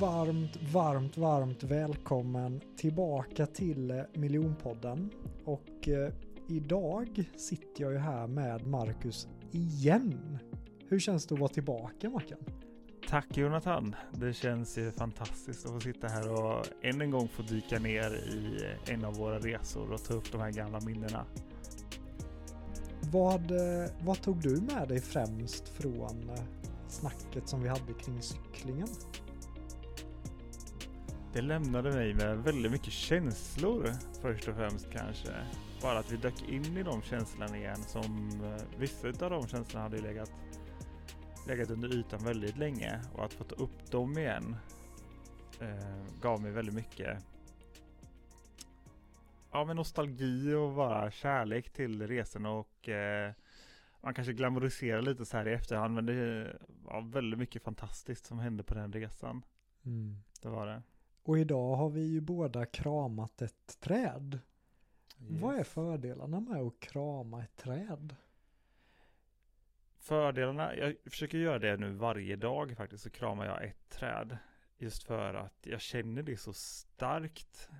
Varmt, varmt, varmt välkommen tillbaka till Miljonpodden. Och eh, idag sitter jag ju här med Marcus igen. Hur känns det att vara tillbaka Mackan? Tack Jonathan. Det känns ju fantastiskt att få sitta här och än en gång få dyka ner i en av våra resor och ta upp de här gamla minnena. Vad, eh, vad tog du med dig främst från eh, snacket som vi hade kring cyklingen? Det lämnade mig med väldigt mycket känslor först och främst kanske. Bara att vi dök in i de känslorna igen som eh, vissa av de känslorna hade legat, legat under ytan väldigt länge och att få ta upp dem igen eh, gav mig väldigt mycket ja, men nostalgi och bara kärlek till resorna och eh, man kanske glamoriserar lite så här i efterhand men det var väldigt mycket fantastiskt som hände på den resan. Mm. Det var det. Och idag har vi ju båda kramat ett träd. Yes. Vad är fördelarna med att krama ett träd? Fördelarna, jag försöker göra det nu varje dag faktiskt, så kramar jag ett träd. Just för att jag känner det så starkt.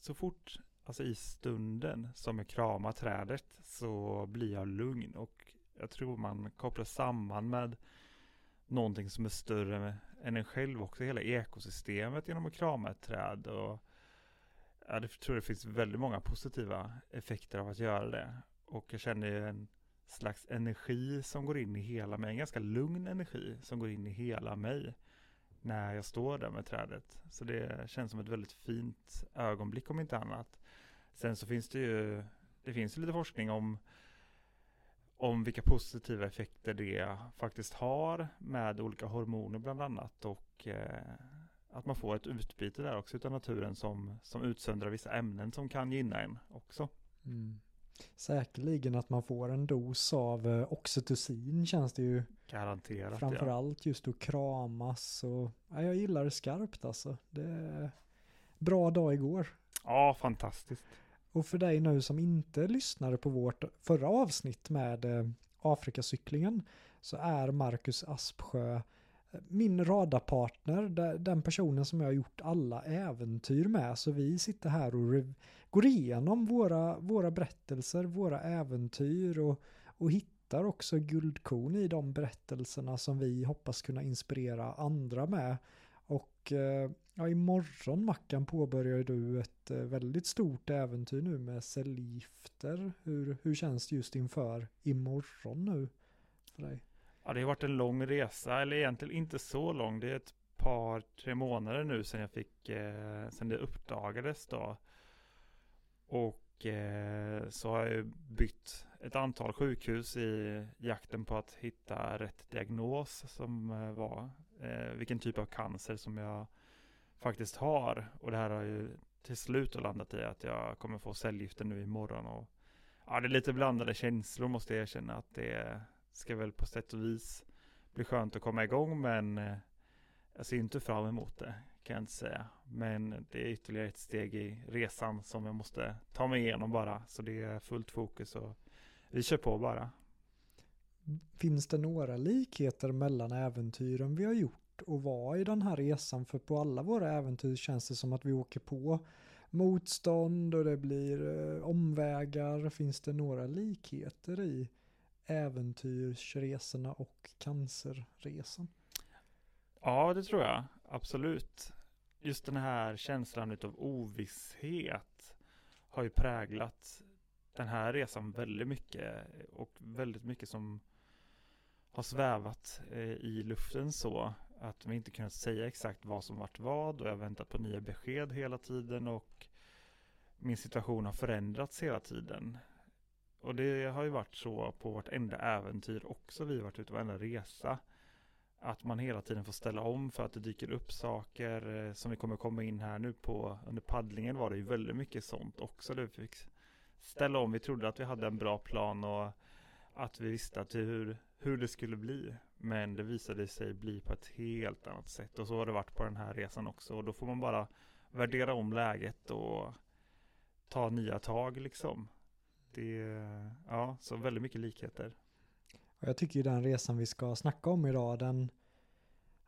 Så fort, alltså i stunden som jag kramar trädet så blir jag lugn och jag tror man kopplar samman med någonting som är större än en själv också, hela ekosystemet genom att krama ett träd. Och jag tror det finns väldigt många positiva effekter av att göra det. Och jag känner en slags energi som går in i hela mig, en ganska lugn energi som går in i hela mig när jag står där med trädet. Så det känns som ett väldigt fint ögonblick om inte annat. Sen så finns det ju, det finns ju lite forskning om om vilka positiva effekter det faktiskt har med olika hormoner bland annat och eh, att man får ett utbyte där också utav naturen som, som utsöndrar vissa ämnen som kan gynna en också. Mm. Säkerligen att man får en dos av eh, oxytocin känns det ju. Garanterat. Framförallt ja. just att kramas och ja, jag gillar det skarpt alltså. Det är bra dag igår. Ja, fantastiskt. Och för dig nu som inte lyssnade på vårt förra avsnitt med eh, Afrikacyklingen så är Marcus Aspsjö eh, min radarpartner, den personen som jag har gjort alla äventyr med. Så vi sitter här och går igenom våra, våra berättelser, våra äventyr och, och hittar också guldkorn i de berättelserna som vi hoppas kunna inspirera andra med. Och eh, ja, imorgon Mackan påbörjar du ett eh, väldigt stort äventyr nu med cellgifter. Hur, hur känns det just inför imorgon nu för dig? Ja, det har varit en lång resa, eller egentligen inte så lång. Det är ett par, tre månader nu sedan jag fick, eh, sedan det uppdagades då. Och eh, så har jag bytt ett antal sjukhus i jakten på att hitta rätt diagnos som eh, var eh, vilken typ av cancer som jag faktiskt har. Och det här har ju till slut landat i att jag kommer få cellgifter nu imorgon. Och, ja, det är lite blandade känslor måste jag erkänna att det ska väl på sätt och vis bli skönt att komma igång men eh, jag ser inte fram emot det kan jag inte säga. Men det är ytterligare ett steg i resan som jag måste ta mig igenom bara. Så det är fullt fokus och vi kör på bara. Finns det några likheter mellan äventyren vi har gjort och vara i den här resan? För på alla våra äventyr känns det som att vi åker på motstånd och det blir eh, omvägar. Finns det några likheter i äventyrsresorna och cancerresan? Ja, det tror jag. Absolut. Just den här känslan av ovisshet har ju präglat den här resan väldigt mycket och väldigt mycket som har svävat eh, i luften så att vi inte kunnat säga exakt vad som varit vad och jag har väntat på nya besked hela tiden och min situation har förändrats hela tiden. Och det har ju varit så på vartenda äventyr också, vi har varit ute på varenda resa. Att man hela tiden får ställa om för att det dyker upp saker eh, som vi kommer komma in här nu på. Under paddlingen var det ju väldigt mycket sånt också. Vi fick ställa om. Vi trodde att vi hade en bra plan och att vi visste att hur, hur det skulle bli. Men det visade sig bli på ett helt annat sätt. Och så har det varit på den här resan också. Och då får man bara värdera om läget och ta nya tag liksom. Det är, ja, så väldigt mycket likheter. Jag tycker ju den resan vi ska snacka om idag, den,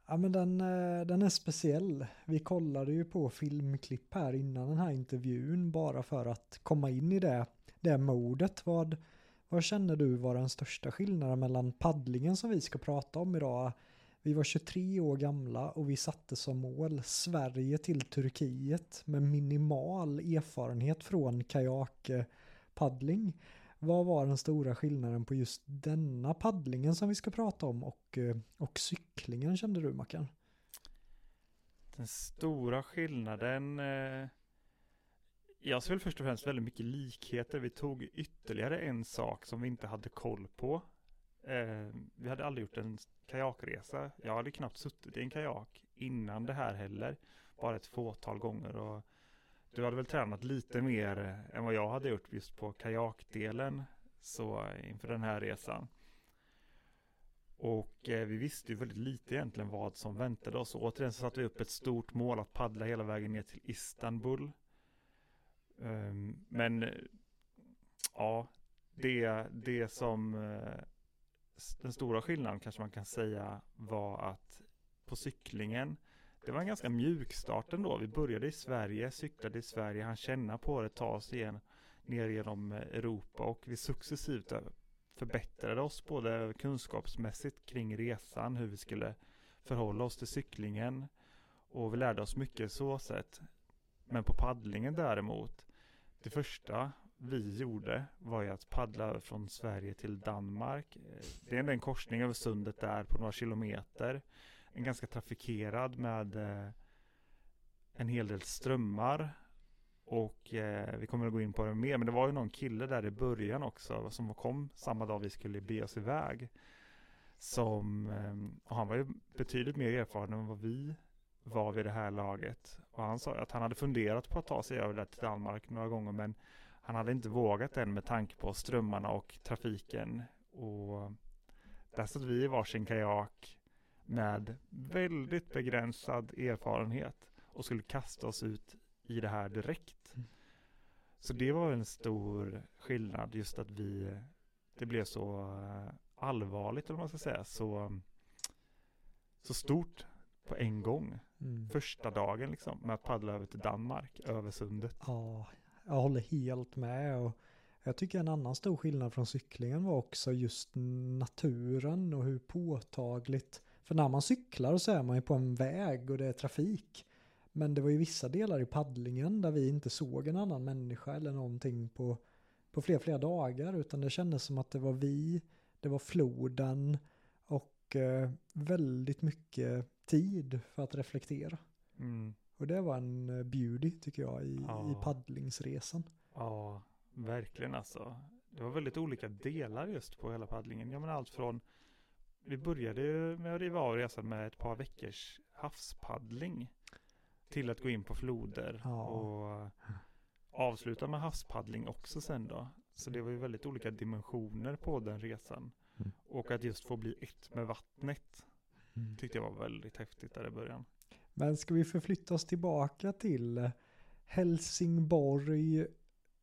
Ja men den, eh, den är speciell. Vi kollade ju på filmklipp här innan den här intervjun bara för att komma in i det, det modet. Vad, vad känner du var den största skillnaden mellan paddlingen som vi ska prata om idag? Vi var 23 år gamla och vi satte som mål Sverige till Turkiet med minimal erfarenhet från kajakpaddling. Vad var den stora skillnaden på just denna paddlingen som vi ska prata om och, eh, och cyklingen kände du Mackan? Den stora skillnaden eh, jag ser väl först och främst väldigt mycket likheter. Vi tog ytterligare en sak som vi inte hade koll på. Eh, vi hade aldrig gjort en kajakresa. Jag hade knappt suttit i en kajak innan det här heller. Bara ett fåtal gånger. Och du hade väl tränat lite mer än vad jag hade gjort just på kajakdelen. Så inför den här resan. Och eh, vi visste ju väldigt lite egentligen vad som väntade oss. Och återigen så satte vi upp ett stort mål att paddla hela vägen ner till Istanbul. Um, men ja, det, det som uh, den stora skillnaden kanske man kan säga var att på cyklingen det var en ganska mjuk start ändå. Vi började i Sverige, cyklade i Sverige, han känna på det, ta oss igen ner genom Europa och vi successivt förbättrade oss både kunskapsmässigt kring resan, hur vi skulle förhålla oss till cyklingen och vi lärde oss mycket så sätt. Men på paddlingen däremot, det första vi gjorde var ju att paddla från Sverige till Danmark. Det är en korsning över sundet där på några kilometer. En ganska trafikerad med eh, en hel del strömmar. Och eh, vi kommer att gå in på det mer, men det var ju någon kille där i början också som kom samma dag vi skulle be oss iväg. Som, eh, och han var ju betydligt mer erfaren än vad vi var vid det här laget. Och han sa att han hade funderat på att ta sig över där till Danmark några gånger, men han hade inte vågat än med tanke på strömmarna och trafiken. Och där satt vi i varsin kajak med väldigt begränsad erfarenhet och skulle kasta oss ut i det här direkt. Mm. Så det var en stor skillnad just att vi, det blev så eh, allvarligt eller vad man ska säga, så, så stort på en gång. Mm. Första dagen liksom med att paddla över till Danmark, över sundet. Ja, jag håller helt med. Och jag tycker en annan stor skillnad från cyklingen var också just naturen och hur påtagligt. För när man cyklar så är man ju på en väg och det är trafik. Men det var ju vissa delar i paddlingen där vi inte såg en annan människa eller någonting på, på flera, flera dagar. Utan det kändes som att det var vi, det var floden och eh, väldigt mycket tid för att reflektera. Mm. Och det var en eh, beauty tycker jag i, ja. i paddlingsresan. Ja, verkligen alltså. Det var väldigt olika delar just på hela paddlingen. Ja men allt från vi började med att riva av resan med ett par veckors havspaddling. Till att gå in på floder ja. och avsluta med havspaddling också sen då. Så det var ju väldigt olika dimensioner på den resan. Mm. Och att just få bli ett med vattnet mm. tyckte jag var väldigt häftigt där i början. Men ska vi förflytta oss tillbaka till Helsingborg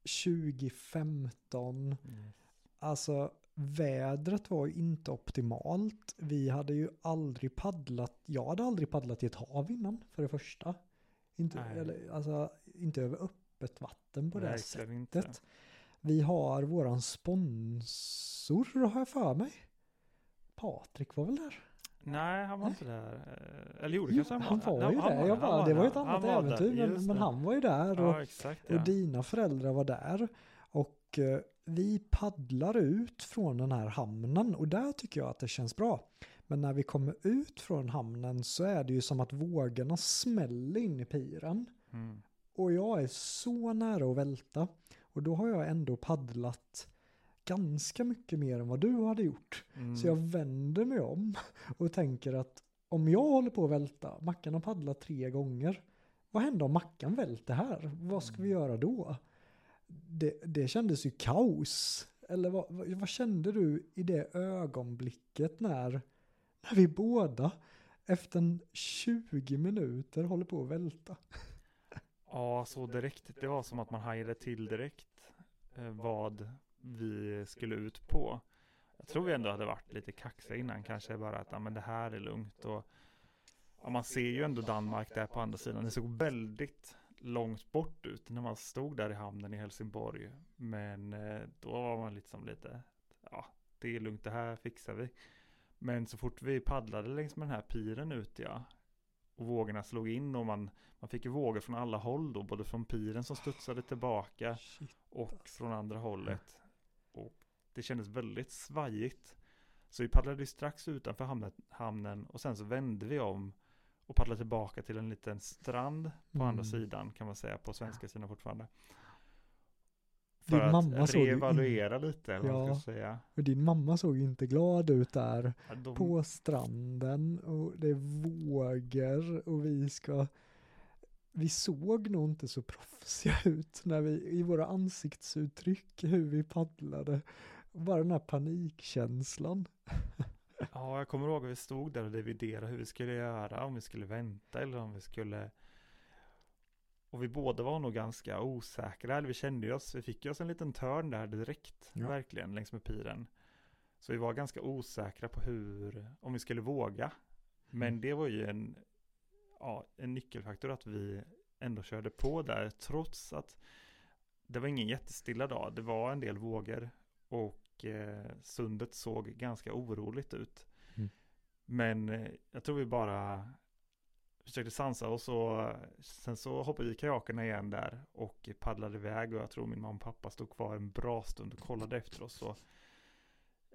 2015. Mm. Alltså vädret var ju inte optimalt. Vi hade ju aldrig paddlat, jag hade aldrig paddlat i ett hav innan för det första. Inte, eller, alltså, inte över öppet vatten på det sättet. Inte. Vi har våran sponsor har jag för mig. Patrik var väl där? Nej, han var inte där. Eh, eller gjorde kanske han var. Han var ju där. Jag bara, det var ett annat äventyr. Men, men, han var ju där. Och, ja, exakt, ja. och dina föräldrar var där. Och eh, vi paddlar ut från den här hamnen. Och där tycker jag att det känns bra. Men när vi kommer ut från hamnen så är det ju som att vågorna smäller in i piren. Mm. Och jag är så nära att välta. Och då har jag ändå paddlat ganska mycket mer än vad du hade gjort. Mm. Så jag vänder mig om och tänker att om jag håller på att välta, Mackan har paddlat tre gånger, vad händer om Mackan välter här? Vad ska vi mm. göra då? Det, det kändes ju kaos. Eller vad, vad, kände du i det ögonblicket när, när vi båda efter en 20 minuter håller på att välta? Ja, så direkt. Det var som att man hajade till direkt eh, vad vi skulle ut på. Jag tror vi ändå hade varit lite kaxiga innan, kanske bara att ja, men det här är lugnt och ja, man ser ju ändå Danmark där på andra sidan. Det såg väldigt långt bort ut när man stod där i hamnen i Helsingborg. Men eh, då var man liksom lite, ja, det är lugnt, det här fixar vi. Men så fort vi paddlade längs med den här piren ut, ja, och vågorna slog in och man, man fick ju vågor från alla håll då, både från piren som studsade tillbaka Shit. och från andra hållet. Det kändes väldigt svajigt. Så vi paddlade strax utanför hamnen, och sen så vände vi om och paddlade tillbaka till en liten strand på Mm. andra sidan kan man säga, på svenska sidan fortfarande. Din För mamma att såg ju in- reevaluera lite, eller vad man Ja. ska säga. Och din mamma såg ju inte glad ut där Ja, de- på stranden och det är vågor och vi ska vi såg nog inte så proffsiga ut när vi, i våra ansiktsuttryck, hur vi paddlade. Bara den här panikkänslan. Ja, jag kommer ihåg att vi stod där och dividerade hur vi skulle göra, om vi skulle vänta eller om vi skulle och vi båda var nog ganska osäkra, eller vi kände oss, vi fick ju oss en liten törn där direkt, Ja. verkligen, längs med piren. Så vi var ganska osäkra på hur, om vi skulle våga. Men Mm. det var ju en, ja, en nyckelfaktor att vi ändå körde på där, trots att det var ingen jättestilla dag. Det var en del vågor och eh, sundet såg ganska oroligt ut. Mm. Men eh, jag tror vi bara försökte sansa oss och sen så hoppade vi i kajakerna igen där och paddlade iväg och jag tror min mamma och pappa stod kvar en bra stund och kollade efter oss. Och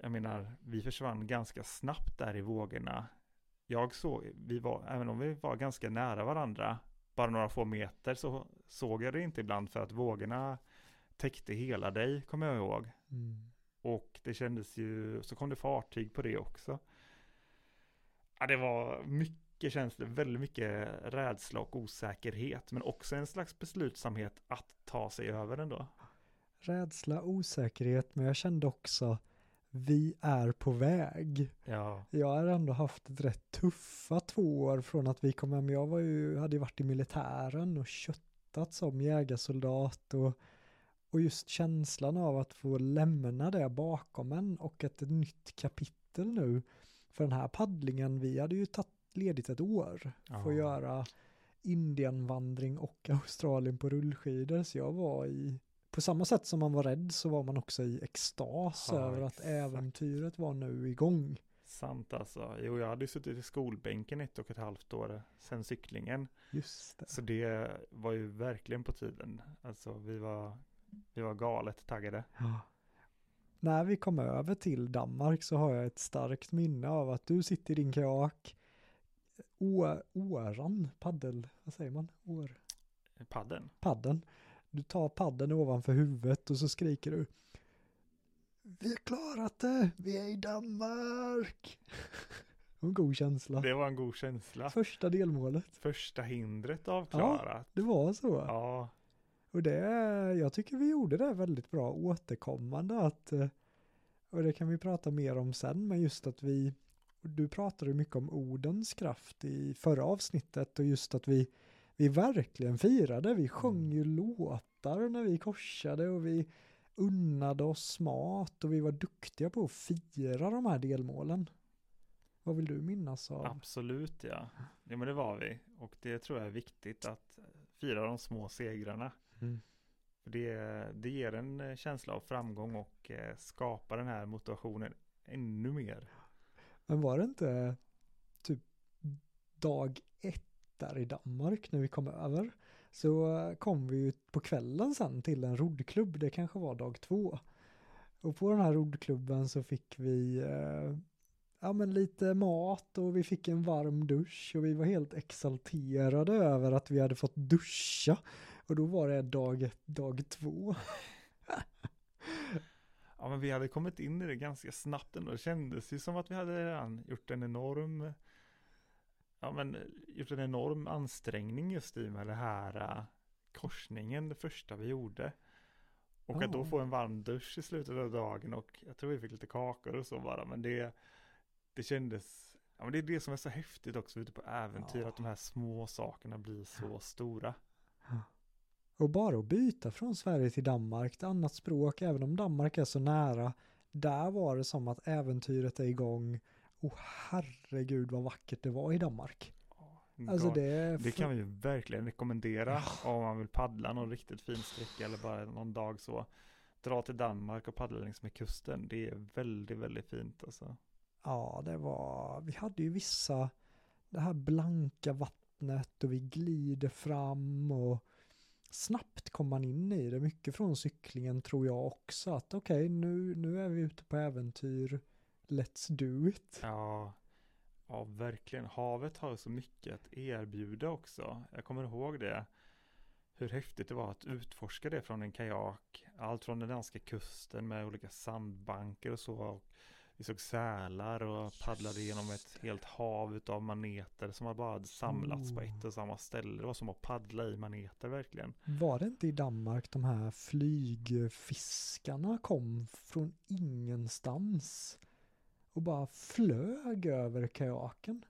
jag menar, vi försvann ganska snabbt där i vågorna. Jag såg, vi var, även om vi var ganska nära varandra, bara några få meter så såg jag det inte ibland för att vågorna täckte hela dig, kommer jag ihåg. Mm. Och det kändes ju, så kom det fartyg på det också. Ja, det var mycket känslor, väldigt mycket rädsla och osäkerhet, men också en slags beslutsamhet att ta sig över den då. Rädsla, osäkerhet, men jag kände också vi är på väg. Ja, Jag har ändå haft ett rätt tuffa två år från att vi kom hem. Jag var ju, hade ju varit i militären och köttat som jägarsoldat och, och just känslan av att få lämna det bakom en och ett nytt kapitel nu. För den här paddlingen, vi hade ju tagit ledigt ett år för Ja. att göra Indienvandring och Australien på rullskidor. Så jag var i, på samma sätt som man var rädd så var man också i extas Ja, över att exakt. äventyret var nu igång. sant alltså. Jo, jag hade ju suttit i skolbänken ett och ett halvt år sedan cyklingen. Just det. Så det var ju verkligen på tiden. Alltså vi var, vi var galet taggade. Ja. När vi kom över till Danmark så har jag ett starkt minne av att du sitter i din kajak, åran, paddel, vad säger man? År, Padden. padden. Du tar padden ovanför huvudet och så skriker du Vi har klarat det, vi är i Danmark. en god känsla. Det var en god känsla. Första delmålet, Första hindret avklarat. det var så. Ja, Och det, jag tycker vi gjorde det väldigt bra återkommande att, eh, och det kan vi prata mer om sen, men just att vi, du pratade mycket om ordens kraft i förra avsnittet och just att vi, vi verkligen firade, vi sjöng ju låtar när vi korsade och vi unnade oss mat och vi var duktiga på att fira de här delmålen. Vad vill du minnas av? absolut ja. Ja men det var vi. Och det tror jag är viktigt att fira de små segrarna. Mm. Det, det ger en eh, känsla av framgång och eh, skapar den här motivationen ännu mer. Men var det inte typ dag ett där i Danmark när vi kom över? Så kom vi ju på kvällen sen till en roddklubb, det kanske var dag två. Och på den här roddklubben så fick vi eh, ja, men lite mat och vi fick en varm dusch och vi var helt exalterade över att vi hade fått duscha. Och då var det dag dag två. Ja men vi hade kommit in i det ganska snabbt ändå. Det kändes ju som att vi hade redan gjort en enorm Ja men gjort en enorm ansträngning just i med det här äh, korsningen, det första vi gjorde. Och att då få en varm dusch i slutet av dagen och jag tror vi fick lite kakor och så bara. Men det, det kändes, ja men det är det som är så häftigt också ute på äventyr, Ja. att de här små sakerna blir så stora. Och bara att byta från Sverige till Danmark, ett annat språk, även om Danmark är så nära, där var det som att äventyret är igång. Och herregud vad vackert det var i Danmark. Alltså det. Det kan vi ju verkligen rekommendera om man vill paddla någon riktigt fin sträcka eller bara någon dag så. Dra till Danmark och paddla längs med kusten. Det är väldigt, väldigt fint alltså. Ja, det var, vi hade ju vissa, det här blanka vattnet och vi glider fram och snabbt kom man in i det. Mycket från cyklingen tror jag också att okej, okay, nu, nu är vi ute på äventyr. Let's do it. Ja, ja, verkligen. Havet har så mycket att erbjuda också. Jag kommer ihåg det. Hur häftigt det var att utforska det från en kajak. Allt från den danska kusten med olika sandbanker och så. Och vi såg sälar och paddlade genom ett helt hav av maneter som bara hade samlats oh. på ett och samma ställe. Det var som att paddla i maneter verkligen. Var det inte i Danmark de här flygfiskarna kom från ingenstans och bara flög över kajaken?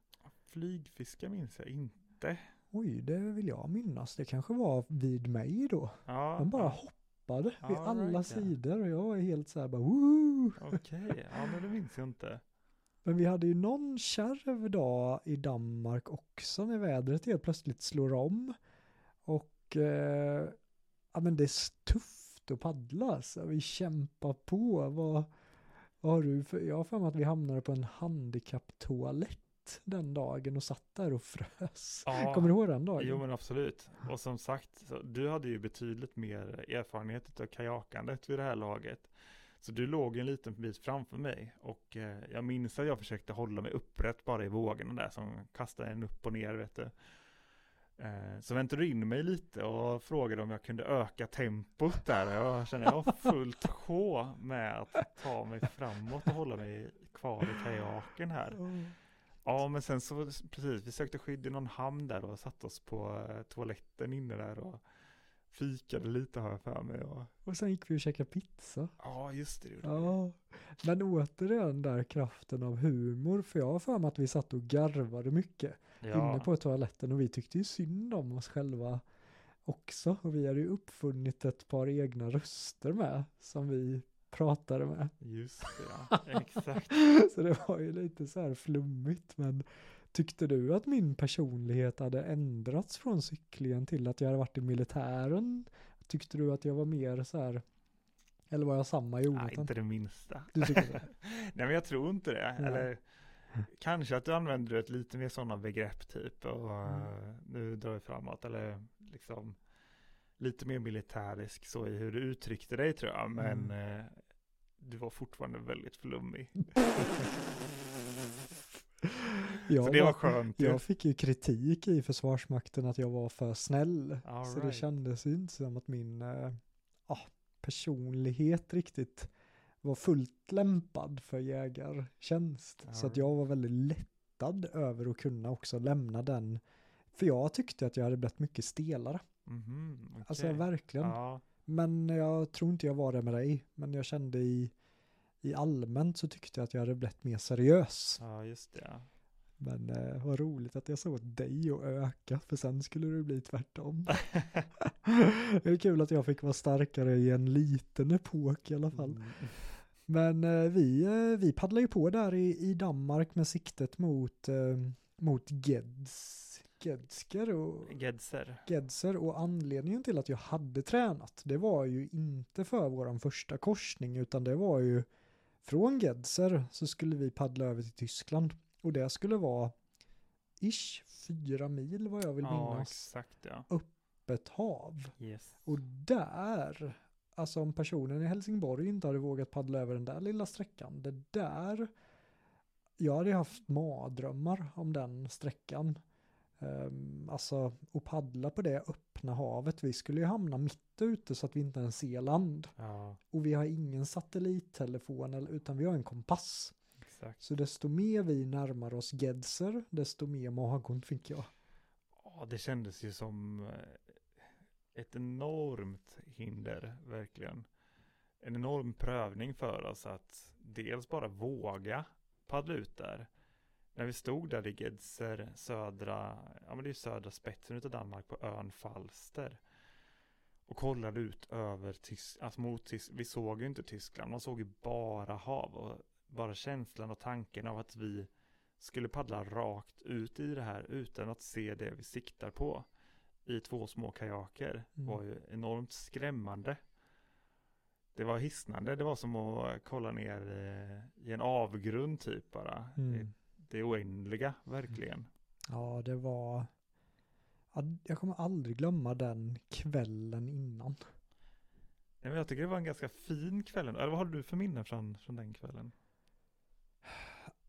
Flygfiskar minns jag inte. Oj, det vill jag minnas. Det kanske var vid mig då. Ja, de bara hoppade hoppade vid alla right, sidor och jag var helt så här bara Woo! Okej, okay. ja men det minns jag inte. Men vi hade ju någon kärv dag i Danmark också när vädret helt plötsligt slår om. Och eh, ja men det är tufft att paddla alltså. Vi kämpar på. Vad, vad har du för, jag har för mig att vi hamnade på en handikapptoalett den dagen och satt där och frös. Ja, Kommer du ihåg den dagen? Jo men absolut. Och som sagt, du hade ju betydligt mer erfarenhet av kajakandet vid det här laget. Så du låg en liten bit framför mig och eh, jag minns att jag försökte hålla mig upprätt bara i vågorna där som kastade en upp och ner vet du. Eh, så väntade du in mig lite och frågade om jag kunde öka tempot där. Jag kände jag var fullt sjå med att ta mig framåt och hålla mig kvar i kajaken här. Ja, men sen så precis, vi sökte skydd i någon hamn där och satte oss på eh, toaletten inne där och fikade lite har jag för mig. Och, och sen gick vi och käkade pizza. Ja, just det. Ja, men återigen där kraften av humor, för jag har för mig att vi satt och garvade mycket ja. inne på toaletten och vi tyckte ju synd om oss själva också. Och vi hade ju uppfunnit ett par egna röster med som vi pratade med. Just det, ja. exakt. så det var ju lite så här flummigt, men tyckte du att min personlighet hade ändrats från cyklingen till att jag hade varit i militären? Tyckte du att jag var mer så här, eller var jag samma i orden? Nej, inte det minsta. Du tycker det? Nej, men jag tror inte det. Ja. Eller kanske att du använder ett lite mer sådana begrepp typ och mm. nu drar vi framåt eller liksom lite mer militärisk så i hur du uttryckte dig tror jag, men mm. eh, du var fortfarande väldigt flummig. så det var skönt. Jag fick ju kritik i Försvarsmakten att jag var för snäll. All så right. det kändes ju inte som att min eh, ah, personlighet riktigt var fullt lämpad för jägartjänst. All så att jag var väldigt lättad över att kunna också lämna den. För jag tyckte att jag hade blivit mycket stelare. Mm, okay. Alltså verkligen. Ja. Men jag tror inte jag var det med dig. Men jag kände i, i allmänt så tyckte jag att jag hade blivit mer seriös. Ja, just det. Men eh, vad roligt att jag såg dig och öka, för sen skulle det bli tvärtom. det är kul att jag fick vara starkare i en liten epok i alla fall. Mm. Men eh, vi, eh, vi paddlar ju på där i, i Danmark med siktet mot, eh, mot Geds Gedsker och Gedser. Gedser och anledningen till att jag hade tränat det var ju inte för våran första korsning utan det var ju från Gedser så skulle vi paddla över till Tyskland och det skulle vara ish fyra mil vad jag vill ja, minnas. Exakt, ja. Öppet hav. Yes. Och där, alltså om personen i Helsingborg inte hade vågat paddla över den där lilla sträckan, det där jag hade haft mardrömmar om den sträckan. Um, alltså att paddla på det öppna havet. Vi skulle ju hamna mitt ute så att vi inte ens ser land. Ja. Och vi har ingen satellittelefon utan vi har en kompass. Exakt. Så desto mer vi närmar oss Gedser, desto mer magont fick jag. Ja, det kändes ju som eh, ett enormt hinder, verkligen. En enorm prövning för oss att dels bara våga paddla ut där när vi stod där i Gedser, södra, ja men det är södra spetsen utav Danmark på ön Falster. Och kollade ut över Tyskland, alltså mot Tyskland, vi såg ju inte Tyskland, man såg ju bara hav och bara känslan och tanken av att vi skulle paddla rakt ut i det här utan att se det vi siktar på i två små kajaker Mm. var ju enormt skrämmande. Det var hisnande, det var som att kolla ner eh, i en avgrund typ bara. Mm. Det oändliga, verkligen. Ja, det var... Ja, jag kommer aldrig glömma den kvällen innan. Nej, men jag tycker det var en ganska fin kväll. Eller vad har du för minnen från, från den kvällen?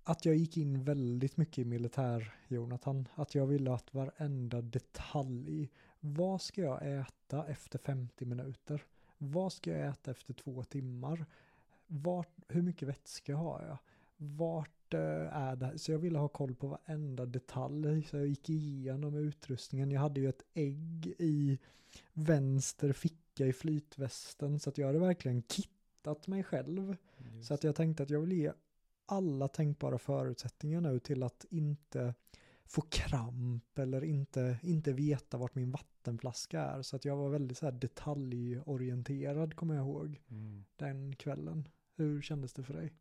Att jag gick in väldigt mycket i militär, Jonathan. Att jag ville att varenda detalj. Vad ska jag äta efter 50 minuter? Vad ska jag äta efter två timmar? Vart, hur mycket vätska har jag? Vart eh, är det? Så jag ville ha koll på varenda detalj. Så jag gick igenom utrustningen. Jag hade ju ett ägg i vänster ficka i flytvästen. Så att jag hade verkligen kittat mig själv. Så att jag tänkte att jag vill ge alla tänkbara förutsättningar nu till att inte få kramp eller inte, inte veta vart min vattenflaska är. Så att jag var väldigt så här detaljorienterad kommer jag ihåg Mm. den kvällen. Hur kändes det för dig?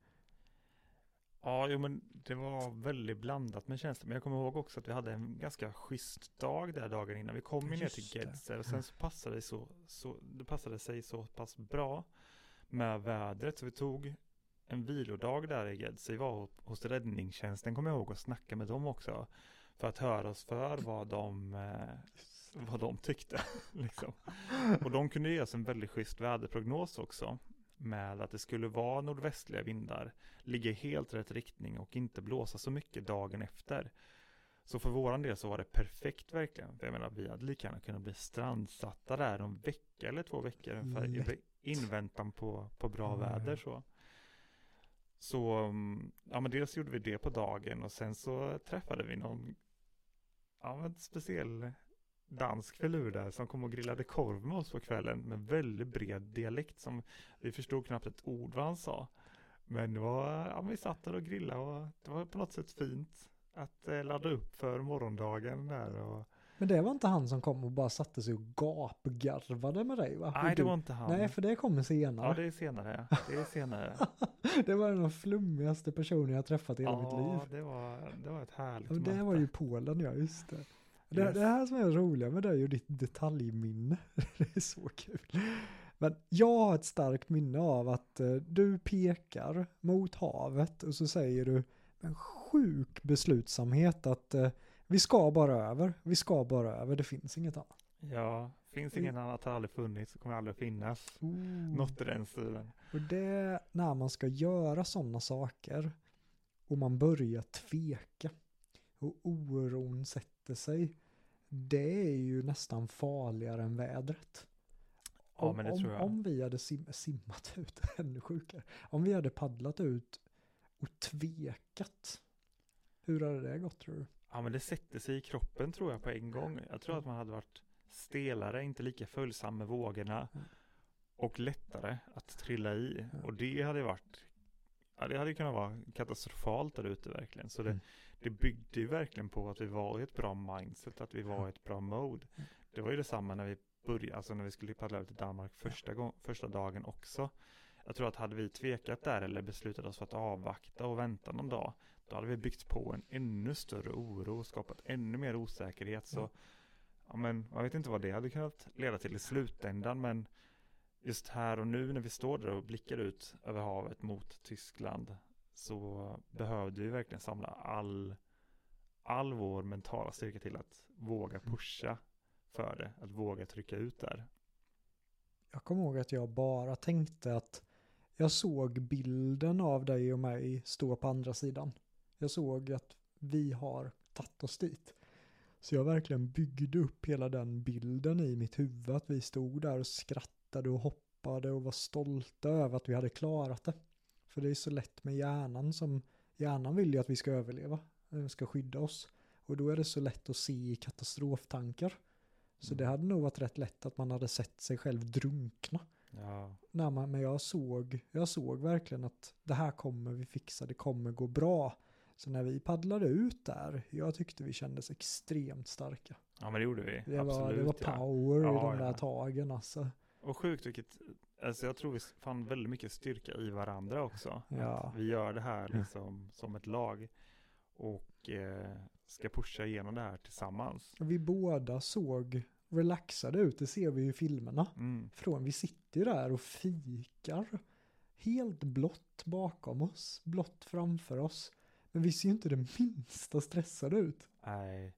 Ja, jo, men det var väldigt blandat med känslor. Men jag kommer ihåg också att vi hade en ganska schysst dag där dagen innan. Vi kom ju ner till. Gedser och sen så passade det, så, så, det passade sig så pass bra med vädret. Så vi tog en vilodag där i Gedser. Vi var hos räddningstjänsten kommer jag ihåg och snackade med dem också. För att höra oss för vad de, eh, vad de tyckte. liksom. Och de kunde ge oss en väldigt schysst väderprognos också. Med att det skulle vara nordvästliga vindar, ligga i helt rätt riktning och inte blåsa så mycket dagen efter. Så för våran del så var det perfekt verkligen. Jag menar, vi hade lika gärna kunnat bli strandsatta där en vecka eller två veckor för Lätt. i inväntan på, på bra ja. väder så. Så, mm, ja men dels gjorde vi det på dagen och sen så träffade vi någon, ja men speciell dansk filur där som kom och grillade korv med oss på kvällen med väldigt bred dialekt som vi förstod knappt ett ord vad han sa. Men det var, ja, vi satt där och grillade och det var på något sätt fint att eh, ladda upp för morgondagen där. Och, Men det var inte han som kom och bara satte sig och gapgarvade med dig va? nej, det var inte han. Nej, för det kommer senare. Ja, det är senare. Det är senare. det var den flummigaste personen jag träffat i hela mitt liv. ja, det var, det var ett härligt det möte. var ju Polen, ja just det. Det, Yes. det här som är roliga med dig och ditt detaljminne. det är så kul. Men jag har ett starkt minne av att eh, du pekar mot havet och så säger du en sjuk beslutsamhet att eh, vi ska bara över, vi ska bara över, det finns inget annat. Ja, finns ingen annat har aldrig funnits och kommer aldrig finnas. Mm. Något i den stilen. Och det när man ska göra sådana saker och man börjar tveka och oron sätter sig. Det är ju nästan farligare än vädret. Ja, om, men det om, om vi hade sim, simmat ut, ännu sjukare. Om vi hade paddlat ut och tvekat. Hur hade det gått tror du? Ja, men det sätter sig i kroppen tror jag på en gång. Jag tror att man hade varit stelare, inte lika följsam med vågorna och lättare att trilla i. Ja. Och det hade varit, ja, det hade kunnat vara katastrofalt där ute verkligen. Så det, Mm. Det byggde ju verkligen på att vi var i ett bra mindset, att vi var i ett bra mode. Mm. Det var ju detsamma när vi började, alltså när vi skulle paddla över till Danmark första, gång, första dagen också. Jag tror att hade vi tvekat där eller beslutat oss för att avvakta och vänta någon dag, då hade vi byggt på en ännu större oro och skapat ännu mer osäkerhet. Så, Ja. ja men, jag vet inte vad det hade kunnat leda till i slutändan, men just här och nu när vi står där och blickar ut över havet mot Tyskland så behövde vi verkligen samla all, all vår mentala styrka till att våga pusha för det, att våga trycka ut där. Jag kommer ihåg att jag bara tänkte att jag såg bilden av dig och mig stå på andra sidan. Jag såg att vi har tagit oss dit. Så jag verkligen byggde upp hela den bilden i mitt huvud. Att vi stod där och skrattade och hoppade och var stolta över att vi hade klarat det. För det är så lätt med hjärnan som, hjärnan vill ju att vi ska överleva, eh, ska skydda oss. Och då är det så lätt att se i katastroftankar. Så Mm. det hade nog varit rätt lätt att man hade sett sig själv drunkna. Ja, man, men jag såg, jag såg verkligen att det här kommer vi fixa, det kommer gå bra. Så när vi paddlade ut där, jag tyckte vi kändes extremt starka. ja men det gjorde vi. Det var, det var ja. power i Ja, de ja. där tagen alltså. Och sjukt vilket, alltså jag tror vi fann väldigt mycket styrka i varandra också. Ja. Att vi gör det här liksom som ett lag. och eh, ska pusha igenom det här tillsammans. Vi båda såg relaxade ut, det ser vi ju i filmerna. Mm. Från, vi sitter ju där och fikar. Helt blått bakom oss, blått framför oss. Men vi ser ju inte det minsta stressade ut. Nej,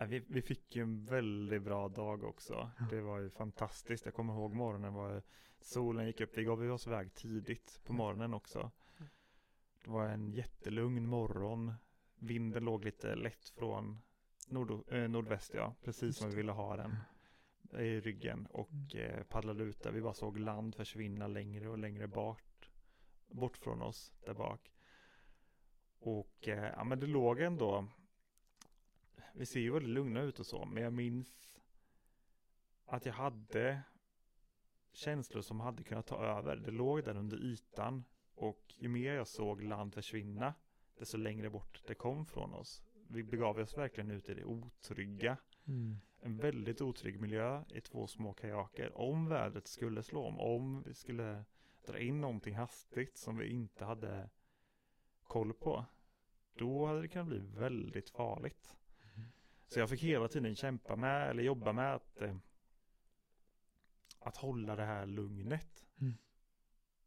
vi, vi fick ju en väldigt bra dag också. Det var ju fantastiskt. Jag kommer ihåg morgonen var solen gick upp. Vi gav oss iväg tidigt på morgonen också. Det var en jättelugn morgon. Vinden låg lite lätt från nord, eh, nordväst, ja. Precis som vi ville ha den i ryggen och eh, paddlade ut där. Vi bara såg land försvinna längre och längre bort, bort från oss där bak. Och eh, ja, men det låg ändå, vi ser ju väldigt lugna ut och så, men jag minns att jag hade känslor som hade kunnat ta över. Det låg där under ytan och ju mer jag såg land försvinna, desto längre bort det kom från oss. Vi begav oss verkligen ut i det otrygga Mm. en väldigt otrygg miljö i två små kajaker. Om vädret skulle slå om, om vi skulle dra in någonting hastigt som vi inte hade koll på. Då hade det kunnat bli väldigt farligt. Så jag fick hela tiden kämpa med, eller jobba med att, eh, att hålla det här lugnet. Mm.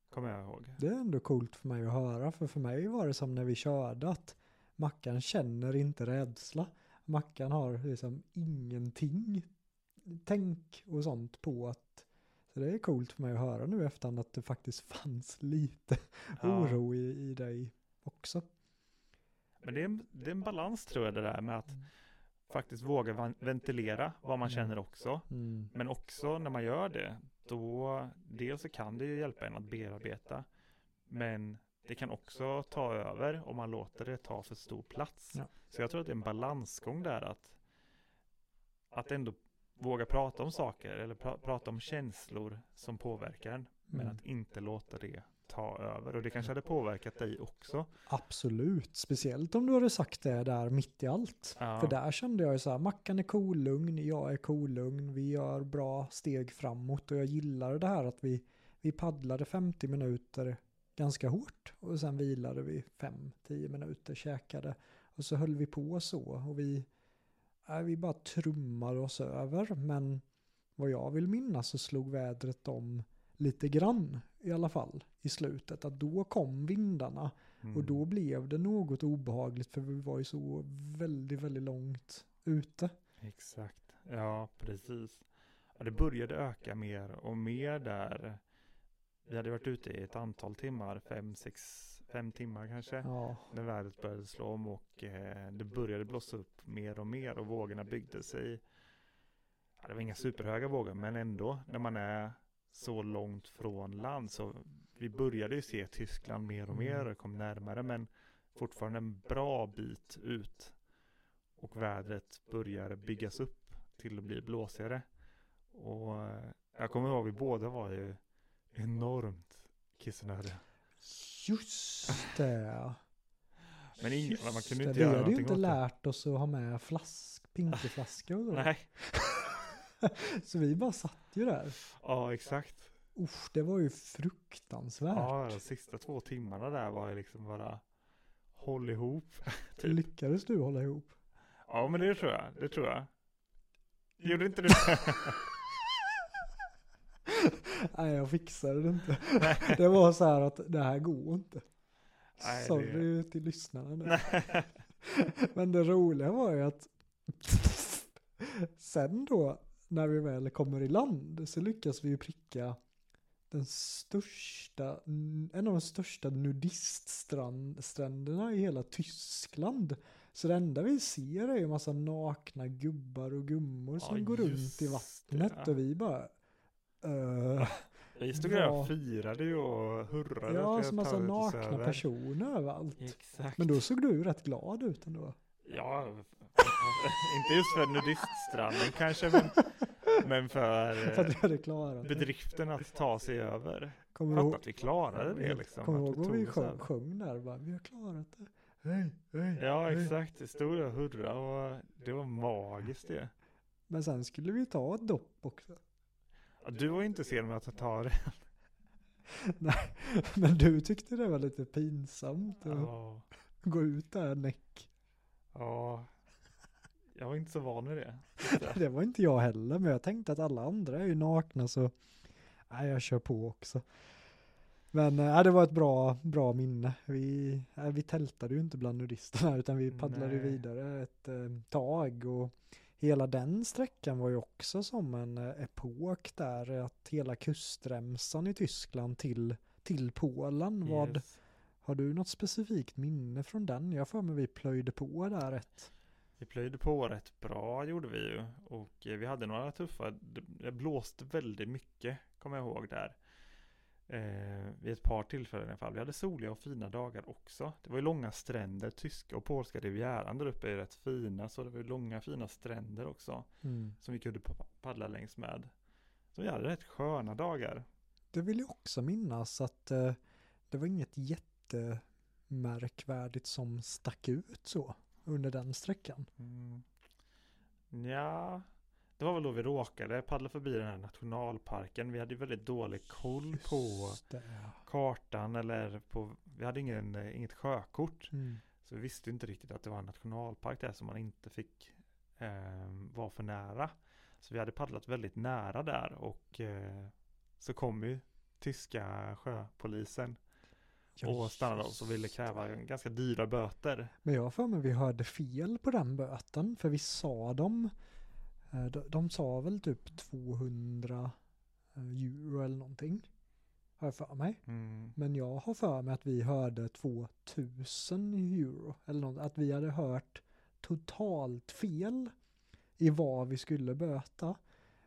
Kommer jag ihåg. Det är ändå coolt för mig att höra, för för mig var det som när vi körde att Mackan känner inte rädsla. Mackan har liksom ingenting tänk och sånt på att så det är coolt för mig att höra nu efterhand att det faktiskt fanns lite Ja. oro i, i dig också. Men det är, en, det är en balans tror jag det där med att Mm. Faktiskt våga ventilera vad man känner också. Mm. Men också när man gör det, då dels så kan det ju hjälpa en att bearbeta. Men det kan också ta över om man låter det ta för stor plats. Ja. Så jag tror att det är en balansgång där att, att ändå våga prata om saker eller pra- prata om känslor som påverkar en. Men Mm. att inte låta det ta över. Och det kanske hade påverkat dig också. Absolut, speciellt om du hade sagt det där mitt i allt. Ja. För där kände jag ju så här, Mackan är kolugn, jag är kolugn, vi gör bra steg framåt och jag gillar det här att vi, vi paddlade 50 minuter ganska hårt och sen vilade vi 5-10 minuter, käkade och så höll vi på så och vi, äh, vi bara trummade oss över men vad jag vill minnas så slog vädret om lite grann i alla fall i slutet att då kom vindarna Mm. och då blev det något obehagligt för vi var ju så väldigt, väldigt långt ute. Exakt, ja precis. Det började öka mer och mer där. Vi hade varit ute i ett antal timmar, fem, sex, fem timmar kanske. Ja, När vädret började slå om och eh, det började blåsa upp mer och mer och vågorna byggde sig. Ja, det var inga superhöga vågor men ändå när man är så långt från land så vi började ju se Tyskland mer och mer och kom närmare men fortfarande en bra bit ut. Och vädret börjar byggas upp till att bli blåsigare. Och eh, jag kommer ihåg vi båda var ju enormt kissnödiga. just det. Men ing- Just man kunde det. inte Vi göra hade ju inte det. lärt oss att ha med flask, så. Nej, så vi bara satt ju där. ja exakt. Usch, det var ju fruktansvärt. Ja, de sista två timmarna där var ju liksom bara håll ihop. typ. Lyckades du hålla ihop? Ja, men det tror jag. Det tror jag. Gjorde inte du det? Nej, jag fixade det inte. Det var så här att det här går inte. Nej, det- Sorry till lyssnarna nu. Men det roliga var ju att sen då när vi väl kommer i land så lyckas vi ju pricka den största, en av de största nudiststränderna i hela Tyskland. Så det enda vi ser är ju massa nakna gubbar och gummor som Ja, går runt i vattnet det. och vi bara uh, Vi stod där och firade ju och hurrade. Ja, vi massa nakna personer överallt. Exakt. Men då såg du rätt glad ut ändå. Ja, inte just för nudiststranden kanske, men, men för, För att du hade klarat bedriften att ta sig över. Kommer du Fatta ihåg, att vi klarade det liksom. kommer du ihåg vi sjöng, sjöng där? Bara, vi har klarat det. Hej, hej, Ja, hej. exakt. Det stod och hurra och det var magiskt det. Men sen skulle vi ta ett dopp också. Ja, Du var inte sen med att ta det. Nej, men du tyckte det var lite pinsamt att Ja. gå ut där näck. Ja, jag var inte så van vid det. Det var inte jag heller, men jag tänkte att alla andra är ju nakna så nej, jag kör på också. Men äh, det var ett bra, bra minne. Vi, äh, vi tältade ju inte bland nudisterna utan vi paddlade Nej. vidare ett äh, tag och hela den sträckan var ju också som en äh, epok där att hela kustremsan i Tyskland till, till Polen. Vad, Yes. har du något specifikt minne från den? Jag för mig vi plöjde på där ett. Vi plöjde på rätt bra gjorde vi ju. Och eh, vi hade några tuffa, det- blåste väldigt mycket, kommer jag ihåg där. Eh, vid ett par tillfällen i alla fall. Vi hade soliga och fina dagar också. Det var ju långa stränder, tyska och polska rivieran där uppe är rätt fina. Så det var ju långa fina stränder också. Som vi kunde pa- paddla längs med. Så vi hade rätt sköna dagar. Det vill jag också minnas att eh, det var inget jättemärkvärdigt som stack ut så under den sträckan. Mm. Ja, det var väl då vi råkade paddla förbi den här nationalparken. Vi hade ju väldigt dålig koll på Just det. ja. kartan eller på, vi hade ingen, eh, inget sjökort. Mm. Så vi visste inte riktigt att det var en nationalpark där som man inte fick eh, vara för nära. Så vi hade paddlat väldigt nära där och eh, så kom ju tyska sjöpolisen och stannade oss och ville kräva ganska dyra böter. Men jag för mig vi hörde fel på den böten för vi sa dem. eh, de, de sa väl typ 200 eh, euro eller någonting. Har jag för mig. Mm. Men jag har för mig att vi hörde 2000 euro. Eller något, att vi hade hört totalt fel i vad vi skulle böta.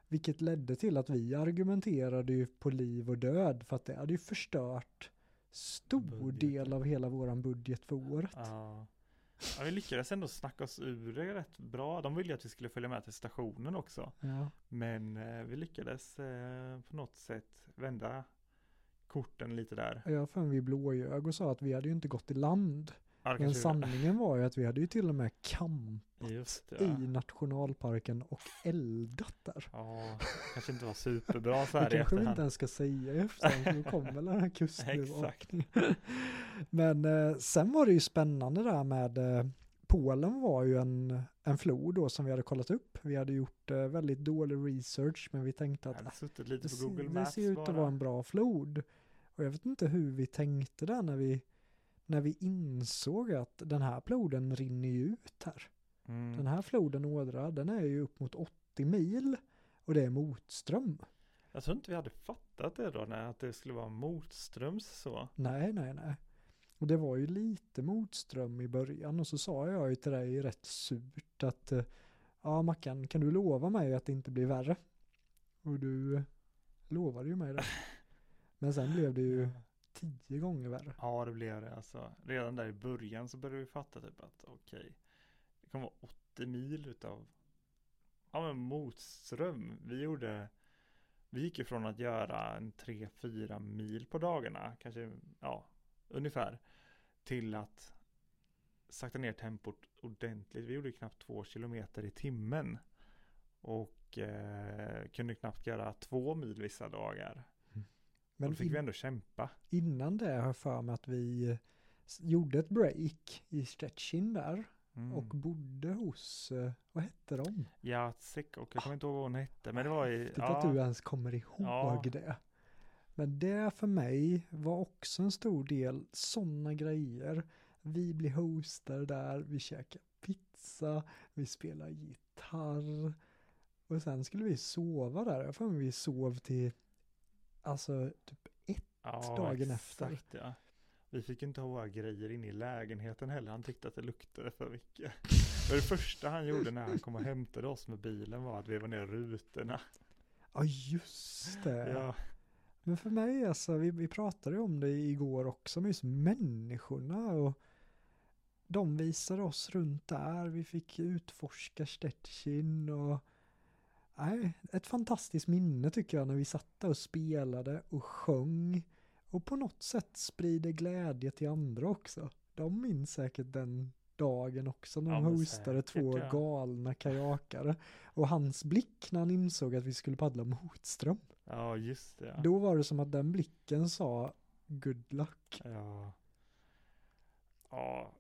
Vilket ledde till att vi argumenterade ju på liv och död för att det hade ju förstört stor Budgeten. del av hela våran budget för året. Ja. ja, vi lyckades ändå snacka oss ur det rätt bra. De ville att vi skulle följa med till stationen också. Ja. Men eh, vi lyckades eh, på något sätt vända korten lite där. Jag har för vi blåljög och sa att vi hade ju inte gått i land. Det Men sanningen var ju att vi hade ju till och med det. i nationalparken och eldat där. ja, kanske inte var superbra så Det här i kanske vi inte ens ska säga för då kommer väl den här kustbevakningen. Men eh, sen var det ju spännande där med eh, Polen var ju en, en flod då som vi hade kollat upp. Vi hade gjort eh, väldigt dålig research men vi tänkte att äh, det, ser, det ser ut att vara en bra flod. Och jag vet inte hur vi tänkte där när vi, när vi insåg att den här floden rinner ju ut här. Mm. Den här floden Ådra, den är ju upp mot 80 mil och det är motström. Jag tror inte vi hade fattat det då, när att det skulle vara motströms så. Nej, nej, nej. Och det var ju lite motström i början och så sa jag ju till dig rätt surt att eh, ja Mackan, kan du lova mig att det inte blir värre? Och du eh, lovade ju mig det. Men sen blev det ju tio gånger värre. Ja, det blev det alltså. Redan där i början så började vi fatta typ att okej, det kommer vara 80 mil utav ja, men motström. Vi gjorde, vi gick ifrån att göra en 3-4 mil på dagarna, kanske, ja, ungefär, till att sakta ner tempot ordentligt. Vi gjorde knappt 2 kilometer i timmen och eh, kunde knappt göra 2 mil vissa dagar. Men då fick in, vi ändå kämpa. innan det har jag för mig att vi eh, gjorde ett break i Stettin där Mm. och bodde hos, eh, vad hette de? Jacek och jag kommer inte ihåg vad hon hette, men det var i... Häftigt att du ens kommer ihåg Ja. det. Men det för mig var också en stor del sådana grejer. Vi blir hostade där, vi käkar pizza, vi spelar gitarr. Och sen skulle vi sova där. Jag får mig vi sov till, alltså typ ett. ja, dagen exakt, efter. Ja. Vi fick inte ha våra grejer inne i lägenheten heller. Han tyckte att det luktade för mycket. Och det första han gjorde när han kom och hämtade oss med bilen var att veva ner rutorna. Ja just det. Ja, Men för mig alltså, vi, vi pratade om det igår också, med just människorna och de visade oss runt där, vi fick utforska Stettin och nej, ett fantastiskt minne tycker jag när vi satt där och spelade och sjöng och på något sätt sprider glädje till andra också. De minns säkert den dagen också när Ja, de men hostade två ja. galna kajakare och hans blick när han insåg att vi skulle paddla motström. ja just det. Ja. Då var det som att den blicken sa good luck. Ja. ja.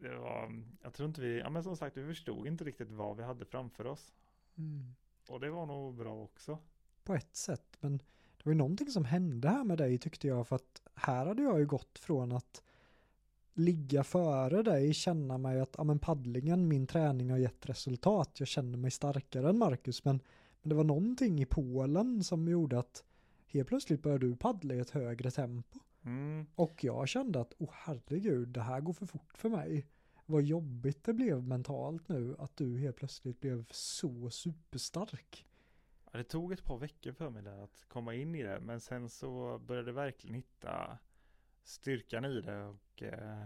det var, jag tror inte vi, ja men som sagt vi förstod inte riktigt vad vi hade framför oss. Mm. Och det var nog bra också. På ett sätt, men det var ju någonting som hände här med dig tyckte jag, för att här hade jag ju gått från att ligga före dig, känna mig att ja, men paddlingen, min träning har gett resultat, jag känner mig starkare än Marcus, men, men det var någonting i Polen som gjorde att helt plötsligt började du paddla i ett högre tempo. Mm. Och jag kände att, oh herregud, det här går för fort för mig. Vad jobbigt det blev mentalt nu att du helt plötsligt blev så superstark. Ja, det tog ett par veckor för mig där att komma in i det, men sen så började jag verkligen hitta styrkan i det och eh,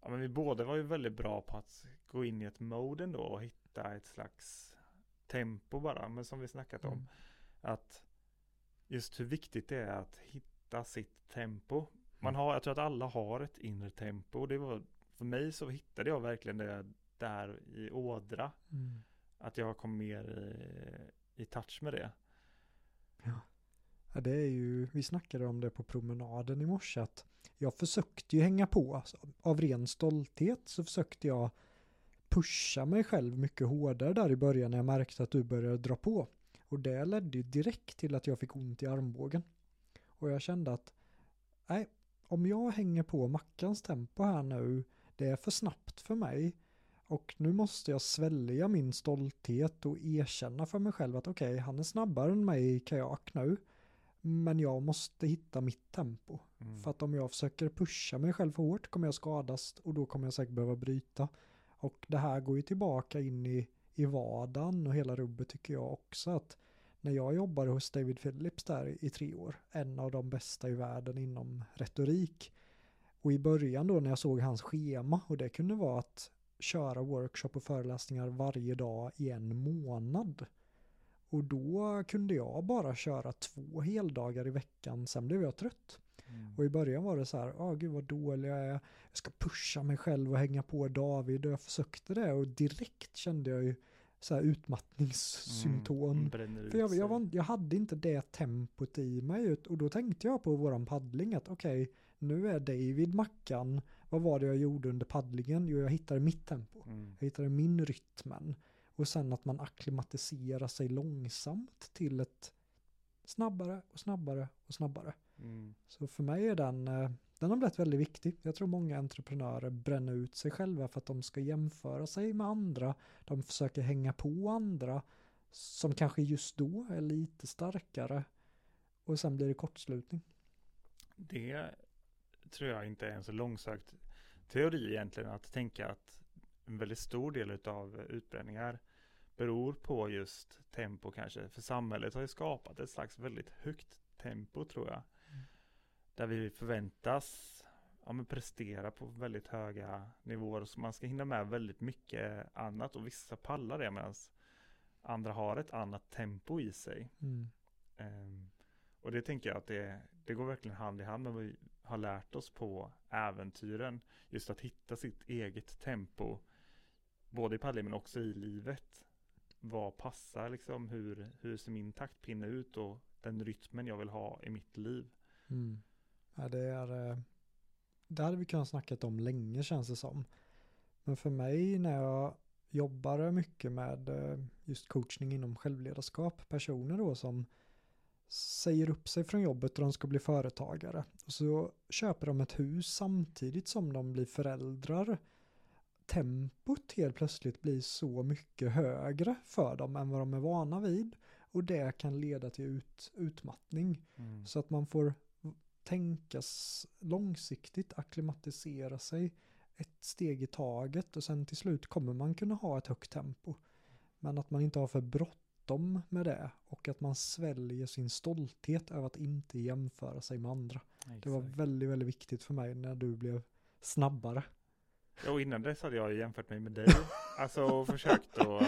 ja, men vi båda var ju väldigt bra på att gå in i ett mode ändå och hitta ett slags tempo bara, men som vi snackat om, Mm. att just hur viktigt det är att hitta sitt tempo. Man Mm. har, jag tror att alla har ett inre tempo och det var, för mig så hittade jag verkligen det där i ådra, Mm. att jag kom mer i, i touch med det. Ja, det är ju, vi snackade om det på promenaden i morse, att jag försökte ju hänga på, alltså, av ren stolthet så försökte jag pusha mig själv mycket hårdare där i början när jag märkte att du började dra på. Och det ledde ju direkt till att jag fick ont i armbågen. Och jag kände att, nej, om jag hänger på Mackans tempo här nu, det är för snabbt för mig. Och nu måste jag svälja min stolthet och erkänna för mig själv att okej, han är snabbare än mig i kajak nu. Men jag måste hitta mitt tempo. Mm. För att om jag försöker pusha mig själv för hårt kommer jag skadas och då kommer jag säkert behöva bryta. Och det här går ju tillbaka in i, i vardagen och hela rubbet tycker jag också att när jag jobbade hos David Phillips där i, i tre år, en av de bästa i världen inom retorik. Och i början då när jag såg hans schema och det kunde vara att köra workshop och föreläsningar varje dag i en månad. Och då kunde jag bara köra två heldagar i veckan, sen blev jag trött. Mm. Och i början var det så här, åh gud vad dålig jag är, jag ska pusha mig själv och hänga på David och jag försökte det och direkt kände jag ju så här utmattningssymptom. Mm, För jag, jag, var, jag hade inte det tempot i mig ut- och då tänkte jag på våran paddling att okej, nu är David Mackan, vad var det jag gjorde under paddlingen? Jo, jag hittade mitt tempo. Mm. Jag hittade min rytmen. Och sen att man akklimatiserar sig långsamt till ett snabbare och snabbare och snabbare. Mm. Så för mig är den, eh, den har blivit väldigt viktig. Jag tror många entreprenörer bränner ut sig själva för att de ska jämföra sig med andra. De försöker hänga på andra som kanske just då är lite starkare. Och sen blir det kortslutning. Det tror jag inte är en så långsökt teori egentligen att tänka att en väldigt stor del av utbränningar beror på just tempo kanske. För samhället har ju skapat ett slags väldigt högt tempo tror jag. Mm. Där vi förväntas ja, men prestera på väldigt höga nivåer. Så man ska hinna med väldigt mycket annat och vissa pallar det medan andra har ett annat tempo i sig. Mm. Ehm, och det tänker jag att det, det går verkligen hand i hand med har lärt oss på äventyren. Just att hitta sitt eget tempo. Både i paddling men också i livet. Vad passar liksom? Hur, hur ser min taktpinne ut och den rytmen jag vill ha i mitt liv? Mm. Ja, det är, eh, det hade vi kunnat snackat om länge känns det som. Men för mig när jag jobbar mycket med eh, just coachning inom självledarskap, personer då som säger upp sig från jobbet och de ska bli företagare. Och så köper de ett hus samtidigt som de blir föräldrar. Tempot helt plötsligt blir så mycket högre för dem än vad de är vana vid. Och det kan leda till ut, utmattning. Så att man får tänkas långsiktigt, akklimatisera sig ett steg i taget och sen till slut kommer man kunna ha ett högt tempo. Men att man inte har för bråttom med det och att man sväljer sin stolthet över att inte jämföra sig med andra. Det var Exakt. väldigt, väldigt viktigt för mig när du blev snabbare. Ja, och innan dess hade jag jämfört mig med dig. Alltså och försökt att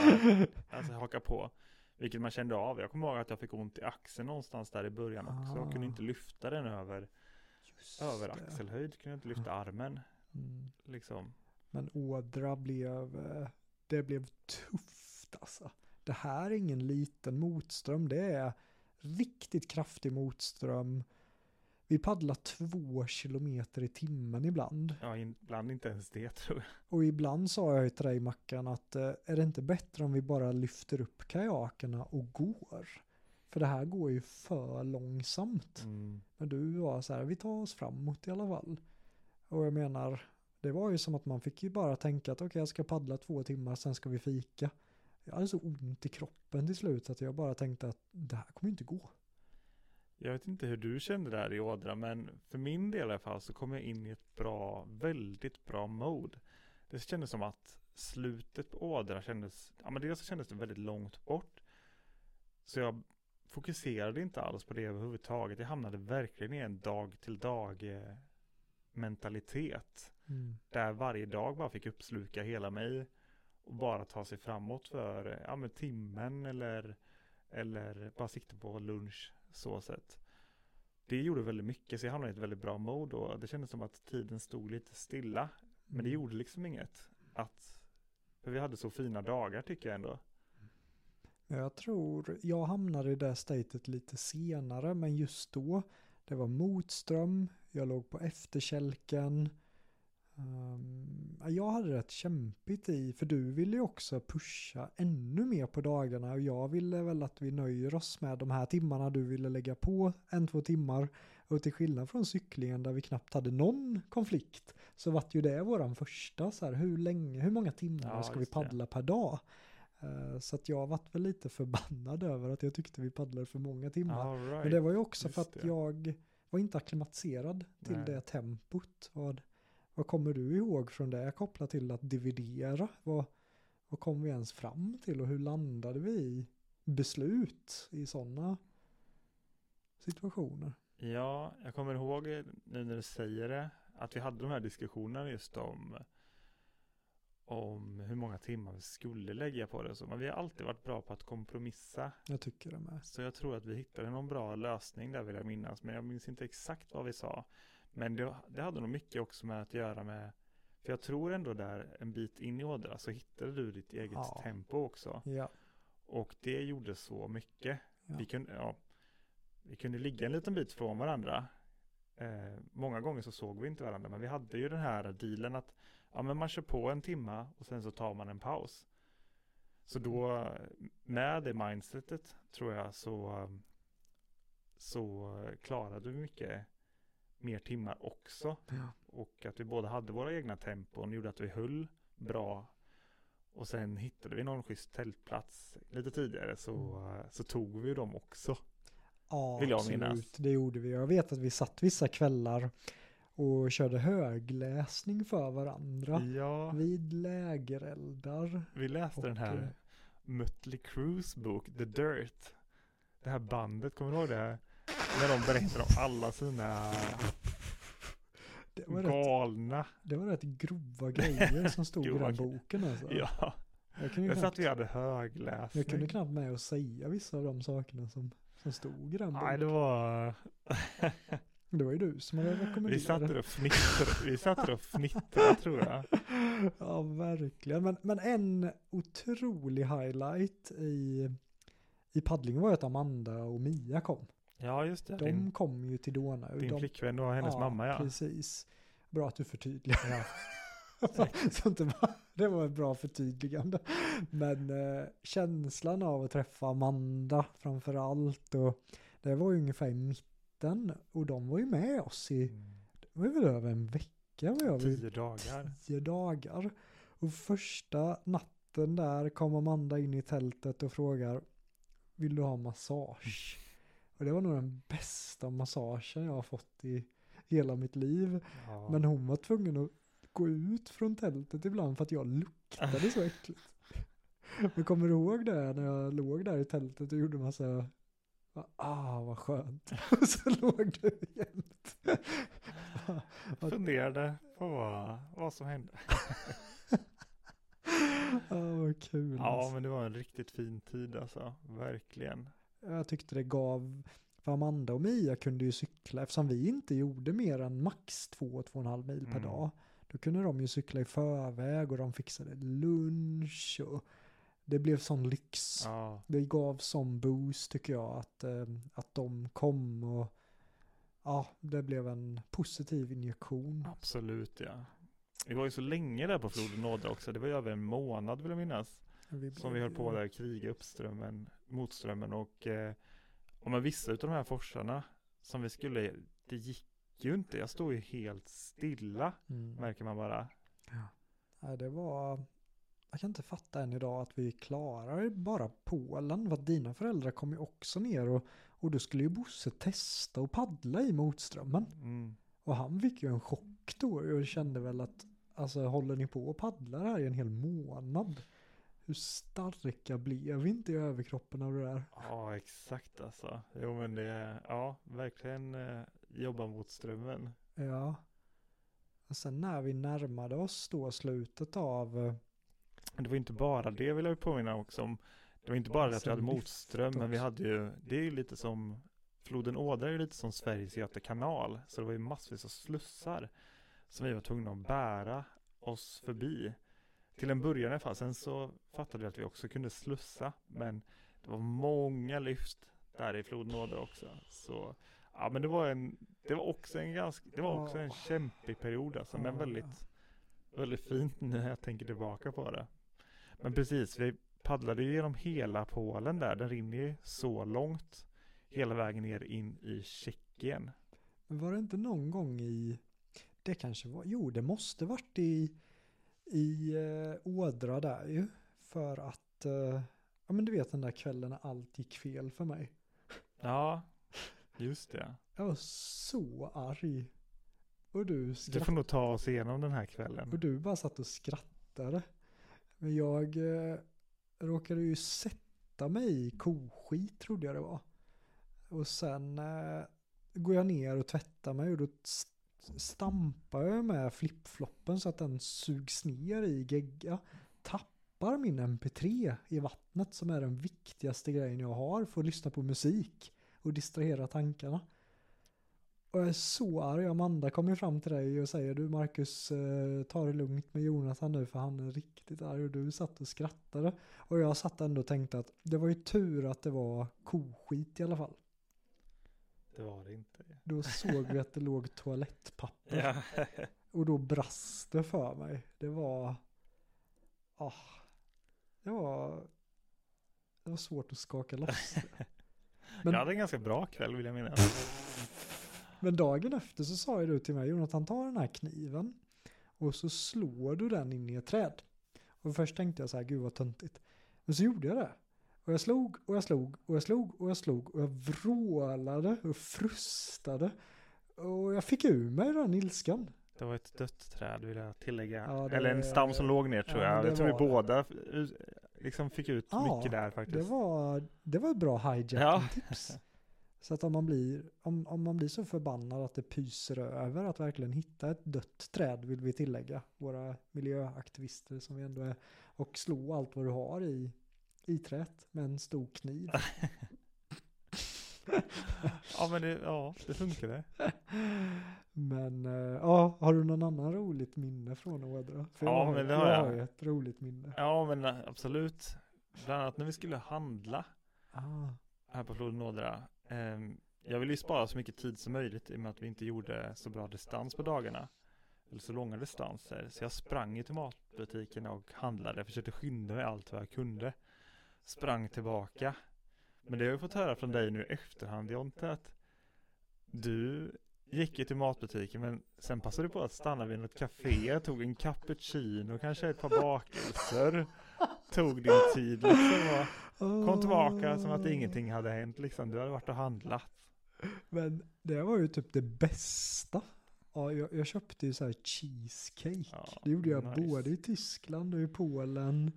alltså, haka på. Vilket man kände av. Jag kommer ihåg att jag fick ont i axeln någonstans där i början också. Jag kunde Ah. inte lyfta den över, Just över det. axelhöjd. Kunde inte lyfta armen. Mm. Liksom. Men ådra blev, eh, det blev tufft alltså. Det här är ingen liten motström, det är riktigt kraftig motström. vi paddlar två kilometer i timmen ibland. Ja, ibland inte ens det tror jag. Och ibland sa jag till dig Mackan att eh, är det inte bättre om vi bara lyfter upp kajakerna och går? För det här går ju för långsamt. Mm. Men du var så här, vi tar oss framåt i alla fall. Och jag menar, det var ju som att man fick ju bara tänka att okej jag ska paddla två timmar, sen ska vi fika. Jag hade så ont i kroppen till slut att jag bara tänkte att det här kommer inte gå. Jag vet inte hur du kände där i Ådra, men för min del i alla fall så kom jag in i ett bra, väldigt bra mode. Det kändes som att slutet på Ådra kändes, ja men dels så kändes det väldigt långt bort. Så jag fokuserade inte alls på det överhuvudtaget. Jag hamnade verkligen i en dag till dag mentalitet. Mm. Där varje dag bara fick uppsluka hela mig. Och bara ta sig framåt för ja, men timmen eller, eller bara sikta på lunch så sett. Det gjorde väldigt mycket så jag hamnade i ett väldigt bra mode och det kändes som att tiden stod lite stilla. Men det Mm. gjorde liksom inget. Att, för vi hade så fina dagar tycker jag ändå. Jag tror, jag hamnade i det statet lite senare, men just då, det var motström, jag låg på efterkälken. Um, jag hade rätt kämpigt i, för du ville ju också pusha ännu mer på dagarna och jag ville väl att vi nöjer oss med de här timmarna du ville lägga på en, två timmar. Och till skillnad från cyklingen där vi knappt hade någon konflikt så vart ju det våran första så här, hur länge, hur många timmar Ja, ska vi just det. paddla per dag? Eh, Så att jag vart väl lite förbannad över att jag tyckte vi paddlade för många timmar. Right. Men det var ju också just för att det. jag var inte akklimatiserad till Nej. det tempot. Vad, vad kommer du ihåg från det kopplat till att dividera? Vad, vad kom vi ens fram till och hur landade vi i beslut i sådana situationer? Ja, jag kommer ihåg eh, nu när du säger det, att vi hade de här diskussionerna just om om hur många timmar vi skulle lägga på det så. Men vi har alltid varit bra på att kompromissa. Jag tycker det med. Så jag tror att vi hittade någon bra lösning där vill jag minnas. Men jag minns inte exakt vad vi sa. Men det, det hade nog mycket också med att göra med för jag tror ändå där en bit in i Ådra så hittade du ditt eget Ja. tempo också. Ja. Och det gjorde så mycket. Ja. Vi, kunde, vi kunde ligga en liten bit från varandra. Eh, många gånger så såg vi inte varandra, men vi hade ju den här dealen att ja, men man kör på en timma och sen så tar man en paus. Så då med det mindsetet tror jag så, så klarade vi mycket mer timmar också. Ja. Och att vi båda hade våra egna tempon gjorde att vi höll bra. Och sen hittade vi någon schysst tältplats lite tidigare så, så tog vi dem också. Ja, Vill jag absolut. minnas. Det gjorde vi. Jag vet att vi satt vissa kvällar och körde högläsning för varandra. Ja, Vid lägereldar. vi läste den Och, här eh, Mötley Crues bok The Dirt. Det här bandet, kommer du ihåg det? När de berättar om alla sina Det var, rätt, galna. det var rätt grova grejer som stod i den boken alltså. Ja, Jag kunde, jag knappt, satt vi hade högläsning. jag kunde knappt med att säga vissa av de sakerna som, som stod i den Nej, boken. det var... Det var ju du som hade rekommenderat Vi satt det. där och fnittrade, vi satt och fnittrade tror jag. Ja, verkligen. Men, men en otrolig highlight i, i paddlingen var ju att Amanda och Mia kom. Ja, just det. De Din, kom ju till Donau. din de, flickvän och hennes mamma ja. Precis. Bra att du förtydligar. ja. Så inte bara, det var ett bra förtydligande. Men eh, känslan av att träffa Amanda framför allt. Och det var ju ungefär i mitten. Och de var ju med oss i, Mm. det var väl över en vecka. Var jag Tio dagar. tio dagar. Och första natten där kom Amanda in i tältet och frågar Vill du ha massage? Och det var nog den bästa massagen jag har fått i hela mitt liv. Ja. Men hon var tvungen att gå ut från tältet ibland för att jag luktade så äckligt. Men kommer du ihåg det när jag låg där i tältet och gjorde massa Ah, vad skönt. Och så låg du jämt. Funderade på vad, vad som hände. Ah, vad kul. Ja, alltså. men det var en riktigt fin tid alltså. Verkligen. Jag tyckte det gav, för Amanda och Mia kunde ju cykla, eftersom vi inte gjorde mer än max två, två och en halv mil per Mm. dag. Då kunde de ju cykla i förväg och de fixade lunch och det blev sån lyx. Ja, Det gav sån boost tycker jag att, eh, att de kom och ja, det blev en positiv injektion. Absolut ja. Vi var ju så länge där på floden Odra också. Det var ju över en månad vill jag minnas. Vi Som vi höll på där, kriga upp strömmen, mot strömmen och eh, man vissa utav de här forsarna som vi skulle, det gick ju inte. Jag stod ju helt stilla, Mm. märker man bara. Nej, det var, jag kan inte fatta än idag att vi klarar bara Polen. För att dina föräldrar kom ju också ner och, och då skulle ju Bosse testa och paddla i motströmmen. Mm. Och han fick ju en chock då och kände väl att alltså håller ni på och paddlar här i en hel månad? Hur starka blev inte i överkroppen av det där? Ja, exakt alltså. Jo men det, ja, verkligen eh, jobba mot strömmen. Ja. Och sen när vi närmade oss då slutet av eh, det var inte bara det vill jag påminna också om. Det var inte bara det att vi hade motström, men vi hade ju, det är ju lite som, floden Ådra är ju lite som Sveriges Göta kanal. Så det var ju massvis av slussar som vi var tvungna att bära oss förbi. Till en början i alla fall, sen så fattade vi att vi också kunde slussa. Men det var många lyft där i floden Ådra också. Så ja, men det var en, det var också en ganska, det var också en kämpig period alltså, men väldigt, väldigt fint när jag tänker tillbaka på det. Men precis, vi paddlade ju genom hela Polen där. Den rinner ju så långt hela vägen ner in i Tjeckien. Men var det inte någon gång i, det kanske var, jo det måste varit i, i eh, Ådra där ju. För att, eh, ja men du vet den där kvällen när allt gick fel för mig. Ja, just det. Jag var så arg. Och du Du skrattade. får nog ta oss igenom den här kvällen. Och du bara satt och skrattade. Men jag eh, råkade ju sätta mig i koskit trodde jag det var. Och sen eh, går jag ner och tvättar mig och då stampar jag med flipfloppen så att den sugs ner i gegga. Tappar min mp3 i vattnet som är den viktigaste grejen jag har för att lyssna på musik och distrahera tankarna. Och jag är så arg. Amanda kommer fram till dig och säger du Marcus, eh, ta det lugnt med Jonathan nu för han är riktigt arg och du satt och skrattade. Och jag satt ändå och tänkte att det var ju tur att det var koskit i alla fall. Det var det inte. Då såg vi att det låg toalettpapper. Ja. Och då brast det för mig. Det var... Ah, det var... Det var svårt att skaka loss det. Men- Jag hade en ganska bra kväll vill jag minnas. Men dagen efter så sa ju du till mig, Jonathan ta den här kniven och så slår du den in i ett träd. Och först tänkte jag så här, gud vad töntigt. Men så gjorde jag det. Och jag slog och jag slog och jag slog och jag slog och jag vrålade och frustade. Och jag fick ur mig den ilskan. Det var ett dött träd vill jag tillägga. Ja, det- Eller en stam som låg ner tror Ja, jag. det Jag tror vi båda liksom fick ut Ja, mycket där faktiskt. Det var, det var ett bra hijacking-tips. Så att om man, blir, om, om man blir så förbannad att det pyser över att verkligen hitta ett dött träd vill vi tillägga. Våra miljöaktivister som vi ändå är. Och slå allt vad du har i, i träet med en stor kniv. Ja men det, ja, det funkade. Men eh, ja, har du någon annan roligt minne från Ådra? För Ja, jag har, men det jag har jag. har ju ett roligt minne. Ja men eh, absolut. Bland annat när vi skulle handla Ah, här på floden Ådra. Ehm, jag ville ju spara så mycket tid som möjligt i och med att vi inte gjorde så bra distans på dagarna. Eller så långa distanser. Så jag sprang ju till matbutiken och handlade. Jag försökte skynda mig allt vad jag kunde. Sprang tillbaka. Men det har jag fått höra från dig nu i efterhand Jonte att du gick ju till matbutiken men sen passade du på att stanna vid något café, tog en cappuccino, kanske ett par bakelser. Tog din tid liksom och kom tillbaka som att ingenting hade hänt liksom. Du hade varit och handlat. Men det var ju typ det bästa. Ja, jag, jag köpte ju så här cheesecake. Ja, det gjorde jag nice. både i Tyskland och i Polen.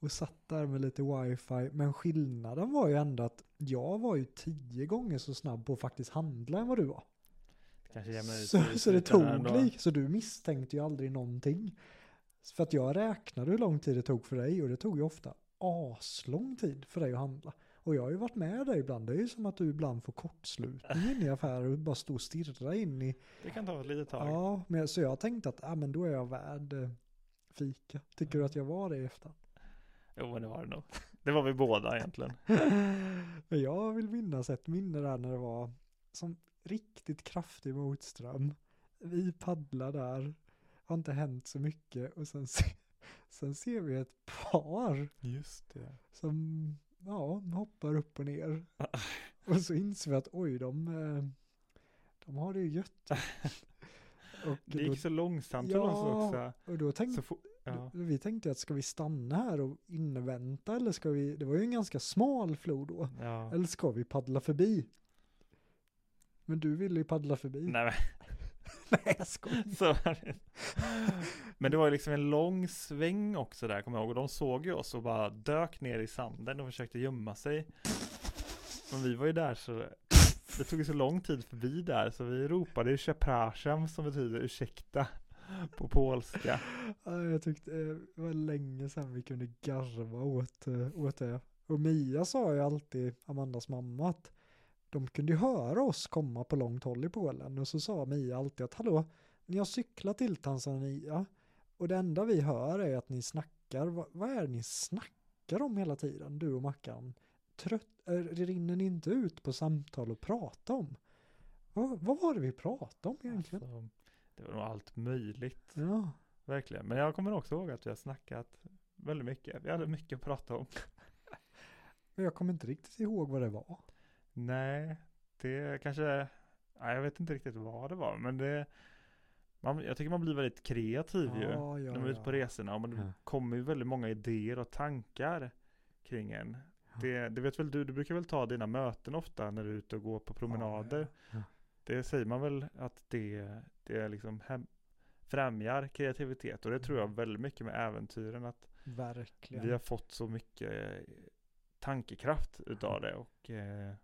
Och satt där med lite wifi. Men skillnaden var ju ändå att jag var ju tio gånger så snabb på att faktiskt handla än vad du var. Ut Så, så det tog lik. Så du misstänkte ju aldrig någonting. För att jag räknade hur lång tid det tog för dig och det tog ju ofta aslång tid för dig att handla. Och jag har ju varit med dig ibland. Det är ju som att du ibland får kortslutning in i affärer och bara stå och stirra in i. Det kan ta ett litet tag. Ja, men, så jag tänkte att ah, men då är jag värd eh, fika. Tycker du att jag var det i efterhand? Jo men det var det nog. Det var vi båda egentligen. Jag vill minnas ett minne där när det var som riktigt kraftig motström. Vi paddlar där, har inte hänt så mycket och sen, se, sen ser vi ett par Just det. som ja, hoppar upp och ner. Och så inser vi att oj, de, eh, de har det ju gött. Och Det då, gick så långsamt för Ja, också. och då tänkte Så ja. vi tänkte att ska vi stanna här och invänta eller ska vi, det var ju en ganska smal flod då, ja. eller ska vi paddla förbi? Men du ville ju paddla förbi. Nej men Nej jag skojar. Så var det. Men det var ju liksom en lång sväng också där, kommer jag ihåg. Och de såg ju oss och bara dök ner i sanden och försökte gömma sig. Men vi var ju där så det tog så lång tid förbi där så vi ropade przepraszam som betyder ursäkta på polska. Ja, jag tyckte eh, det var länge sedan vi kunde garva åt, eh, åt det. Och Mia sa ju alltid, Amandas mamma, att de kunde ju höra oss komma på långt håll i Polen. Och så sa Mia alltid att hallå, ni har cyklat till Tanzania och det enda vi hör är att ni snackar. vad, vad är det ni snackar om hela tiden, du och Mackan? Trött, rinner ni inte ut på samtal och prata om? Va, vad var det vi pratade om egentligen? Alltså, det var nog allt möjligt, Ja. verkligen. Men jag kommer också ihåg att vi har snackat väldigt mycket. Vi hade mycket att prata om. Men jag kommer inte riktigt ihåg vad det var. Nej, det kanske, nej, jag vet inte riktigt vad det var, men det, man, jag tycker man blir väldigt kreativ ju Ja, ja, när man är ute på ja. resorna och man Ja. kommer ju väldigt många idéer och tankar kring en. Ja. Det, det vet väl du, du brukar väl ta dina möten ofta när du är ute och går på promenader. Ja, Det säger man väl att det, det är liksom hem, främjar kreativitet och det tror jag väldigt mycket med äventyren att Verkligen. vi har fått så mycket eh, tankekraft utav det och eh,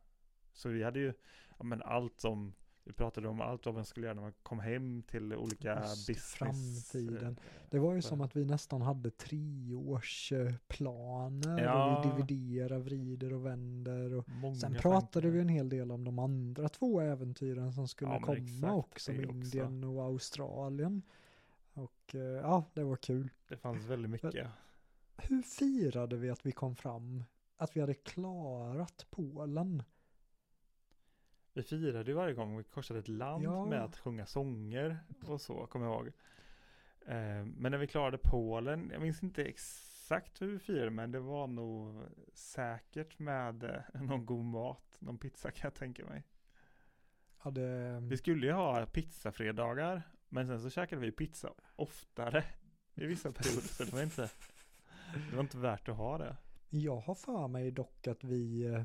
så vi hade ju ja, men allt som vi pratade om allt vad man skulle göra när man kom hem till olika Just business. framtiden. eh, Det var ju som att vi nästan hade treårsplaner Ja. och vi dividerar, vrider och vänder. Och Många sen pratade tankar. vi en hel del om de andra två äventyren som skulle Ja, komma exakt, också, med. Indien och Australien. Och eh, ja, det var kul. Det fanns väldigt mycket. Hur firade vi att vi kom fram? Att vi hade klarat Polen? Vi firade ju varje gång vi korsade ett land Ja. med att sjunga sånger och så, kommer jag ihåg. Eh, men när vi klarade Polen, jag minns inte exakt hur vi firade, men det var nog säkert med eh, någon god mat, någon pizza kan jag tänka mig. Hade, Vi skulle ju ha pizzafredagar, men sen så käkade vi pizza oftare i vissa perioder, så det var inte, det var inte värt att ha det. Jag har för mig dock att vi eh,